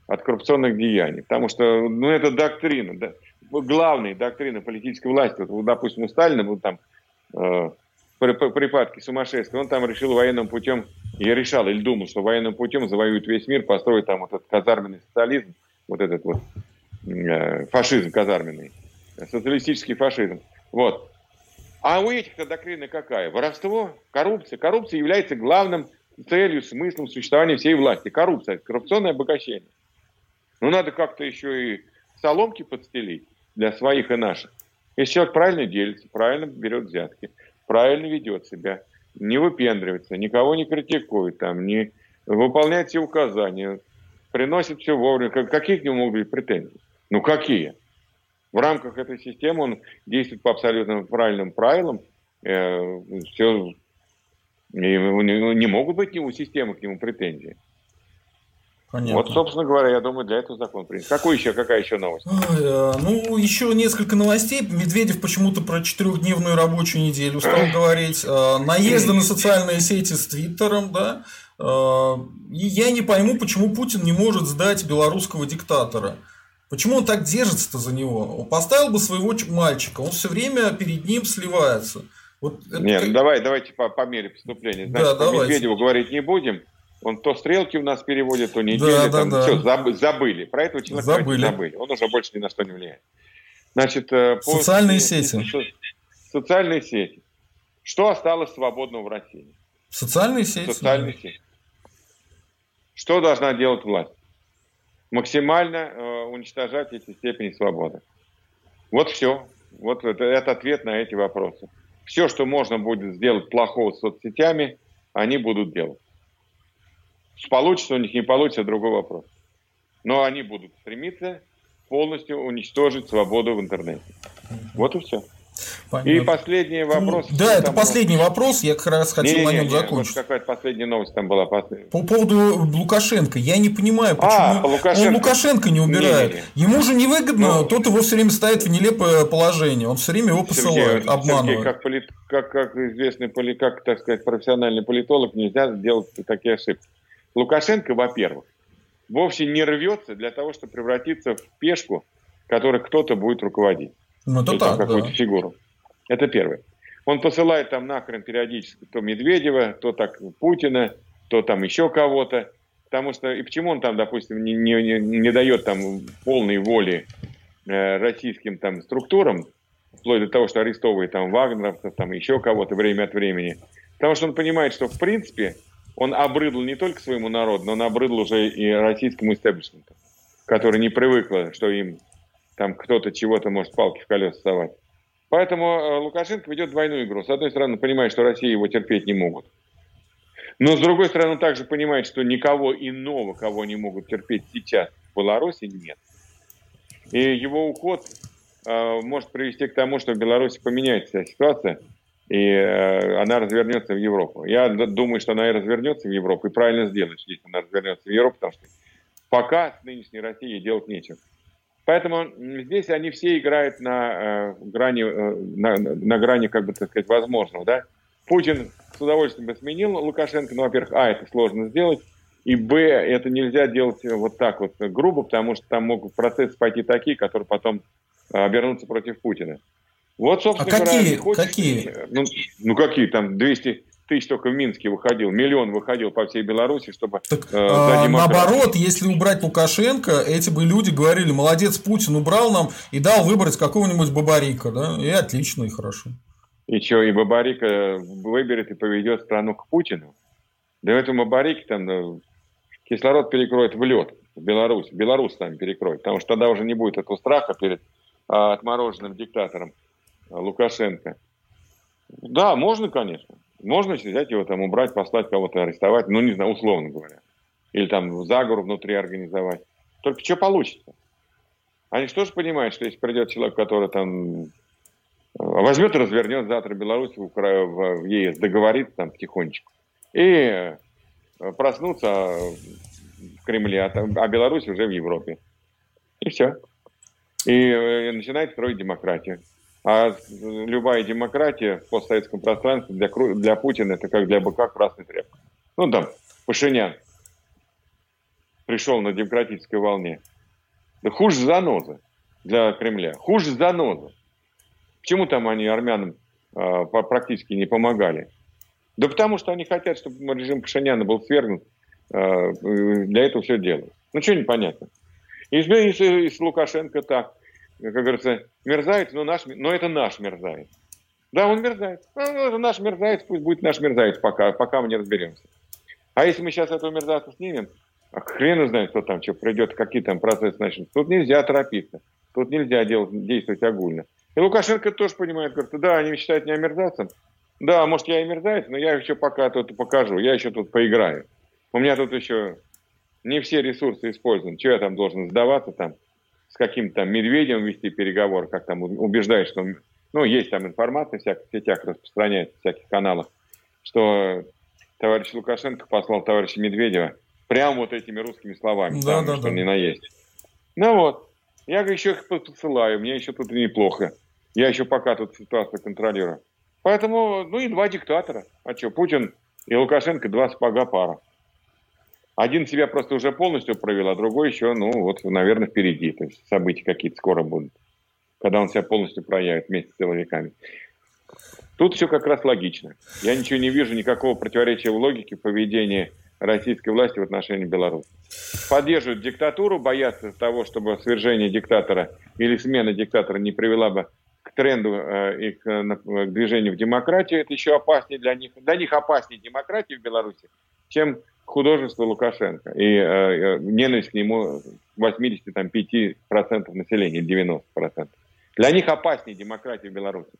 от коррупционных деяний. Потому что, ну, это доктрина, да, главная доктрина политической власти. Вот, допустим, у Сталина был там э, припадки сумасшествия, он там решил военным путем, я решал или думал, что военным путем завоюет весь мир, построит там вот этот казарменный социализм, вот этот вот э, фашизм казарменный, социалистический фашизм. Вот. А у этих-то доктрина какая? Воровство, коррупция. Коррупция является главным целью, смыслом существования всей власти. Коррупция, коррупционное обогащение. Ну, надо как-то еще и соломки подстелить для своих и наших. Если человек правильно делится, правильно берет взятки, правильно ведет себя, не выпендривается, никого не критикует, там, не выполняет все указания, приносит все вовремя. Какие к нему могут быть претензии? Ну какие? В рамках этой системы он действует по абсолютно правильным правилам. Э, все, и не могут быть у системы к нему претензии. Понятно. Вот, собственно говоря, я думаю, для этого закон принят. Какой еще, какая еще новость? Э, ну, еще несколько новостей. Медведев почему-то про четырехдневную рабочую неделю стал говорить. Э, наезды на социальные сети с Твиттером, да. Э, и я не пойму, почему Путин не может сдать белорусского диктатора. Почему он так держится-то за него? Он поставил бы своего мальчика, он все время перед ним сливается. Вот Нет, ну давай, давайте по, по мере поступления. Значит, да, по Медведеву говорить не будем. Он то стрелки у нас переводит, то недели. Да, там, да, все, заб, забыли. Про этого человека забыли. забыли. Он уже больше ни на что не влияет. Значит, э, социальные сети. Социальные сети. Что осталось свободного в России? Социальные сети. Социальные сети. Что должна делать власть? Максимально э, уничтожать эти степени свободы. Вот все. Вот это, это ответ на эти вопросы. Все, что можно будет сделать плохого с соцсетями, они будут делать. Получится у них, не получится, другой вопрос. Но они будут стремиться полностью уничтожить свободу в интернете. Вот и все. Понятно. И последний вопрос. Ну, да, это последний был... вопрос, я как раз хотел не, на нем не, закончить. Вот какая-то последняя новость там была. По поводу Лукашенко. Я не понимаю, почему а, Лукашенко... он Лукашенко не убирает. Не, не, не. Ему же невыгодно, ну, тот его все время ставит в нелепое положение. Он все время его посылает, Сергей, обманывает. Сергей, как, полит... как, как известный поли... как, так сказать, профессиональный политолог, нельзя делать такие ошибки. Лукашенко, во-первых, вовсе не рвется для того, чтобы превратиться в пешку, которой кто-то будет руководить. Ну, это так, какую-то да. фигуру. Это первое. Он посылает там нахрен периодически то Медведева, то так Путина, то там еще кого-то. Потому что, и почему он там, допустим, не, не, не дает там полной воли э, российским там структурам, вплоть до того, что арестовывает там вагнеровцев, там еще кого-то время от времени. Потому что он понимает, что в принципе он обрыдл не только своему народу, но он обрыдл уже и российскому истеблишменту, который не привык, что им там кто-то чего-то может палки в колеса совать. Поэтому э, Лукашенко ведет двойную игру. С одной стороны, понимает, что Россия его терпеть не могут. Но с другой стороны, он также понимает, что никого иного, кого они могут терпеть сейчас в Беларуси, нет. И его уход э, может привести к тому, что в Беларуси поменяется ситуация, и э, она развернется в Европу. Я думаю, что она и развернется в Европу, и правильно сделает, если она развернется в Европу, потому что пока с нынешней Россией делать нечего. Поэтому здесь они все играют на э, грани, э, на, на грани, как бы так сказать, возможного. Да? Путин с удовольствием бы сменил Лукашенко, но, во-первых, а, это сложно сделать, и, б, это нельзя делать вот так вот грубо, потому что там могут процессы пойти такие, которые потом обернутся против Путина. Вот, собственно а какие? Говоря, хочешь, какие? Ну, ну, какие там 200 тысяч только в Минске выходил, миллион выходил по всей Беларуси, чтобы так, э, а, Наоборот, если убрать Лукашенко, эти бы люди говорили, молодец, Путин убрал нам и дал выбрать какого-нибудь Бабарика, да, и отлично, и хорошо. И что, и Бабарика выберет и поведет страну к Путину? Да этому Бабарике там ну, кислород перекроет в лед в Беларусь, Беларусь там перекроет, потому что тогда уже не будет этого страха перед а, отмороженным диктатором. Лукашенко. Да, можно, конечно. Можно взять его там, убрать, послать кого-то арестовать, ну, не знаю, условно говоря. Или там заговор внутри организовать. Только что получится? Они что же понимают, что если придет человек, который там э, возьмет и развернет завтра Беларусь в, в, в ЕС, договорится там потихонечку, и э, проснуться в Кремле, а, там, а Беларусь уже в Европе. И все. И, и э, начинает строить демократию. А любая демократия в постсоветском пространстве для, для Путина это как для быка красный тряпка. Ну там, Пашинян пришел на демократической волне. Да хуже заноза для Кремля. Хуже заноза. Почему там они армянам э, практически не помогали? Да потому что они хотят, чтобы режим Пашиняна был свергнут. Э, для этого все делают. Ну, что непонятно. И, и, и, с Лукашенко так как говорится, мерзавец, но, наш, но это наш мерзавец. Да, он мерзавец. Ну, это наш мерзавец, пусть будет наш мерзавец, пока, пока мы не разберемся. А если мы сейчас этого мерзавца снимем, а хрен знает, кто там, что придет, какие там процессы начнут. Тут нельзя торопиться. Тут нельзя делать, действовать огульно. И Лукашенко тоже понимает, говорит, да, они считают меня мерзавцем. Да, может, я и мерзавец, но я еще пока тут покажу, я еще тут поиграю. У меня тут еще не все ресурсы использованы. Что я там должен сдаваться там? С каким-то там Медведем вести переговор, как там убеждает, что... Ну, есть там информация в всяких сетях, распространяется в всяких каналах, что товарищ Лукашенко послал товарища Медведева Прям вот этими русскими словами. Да, да, что да. не наесть. Ну вот. Я еще их посылаю, мне еще тут неплохо. Я еще пока тут ситуацию контролирую. Поэтому, ну и два диктатора. А что, Путин и Лукашенко два сапога пара. Один себя просто уже полностью провел, а другой еще, ну, вот, наверное, впереди. То есть события какие-то скоро будут, когда он себя полностью проявит вместе с силовиками. Тут все как раз логично. Я ничего не вижу, никакого противоречия в логике поведения российской власти в отношении Беларуси. Поддерживают диктатуру, боятся того, чтобы свержение диктатора или смена диктатора не привела бы к тренду э, и к, э, к движению в демократию. Это еще опаснее для них. Для них опаснее демократия в Беларуси, чем художество Лукашенко и э, э ненависть к нему 85% населения, 90%. Для них опаснее демократия в Беларуси.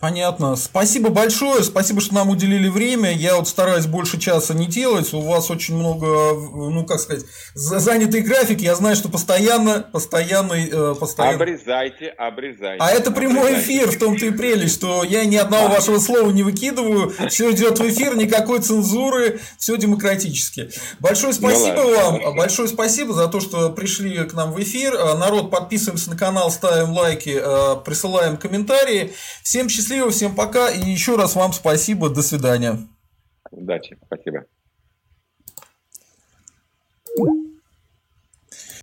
Понятно. Спасибо большое. Спасибо, что нам уделили время. Я вот стараюсь больше часа не делать. У вас очень много, ну как сказать, занятый график. Я знаю, что постоянно, постоянный, э, постоянно. Обрезайте, обрезайте. А это прямой обрезайте. эфир, в том-то и прелесть, что я ни одного вашего слова не выкидываю. Все идет в эфир, никакой цензуры, все демократически. Большое ну спасибо ну, вам. Большое спасибо за то, что пришли к нам в эфир. Народ, подписываемся на канал, ставим лайки, э, присылаем комментарии. Всем счастливо. Счастливо, всем пока и еще раз вам спасибо. До свидания. Удачи. Спасибо.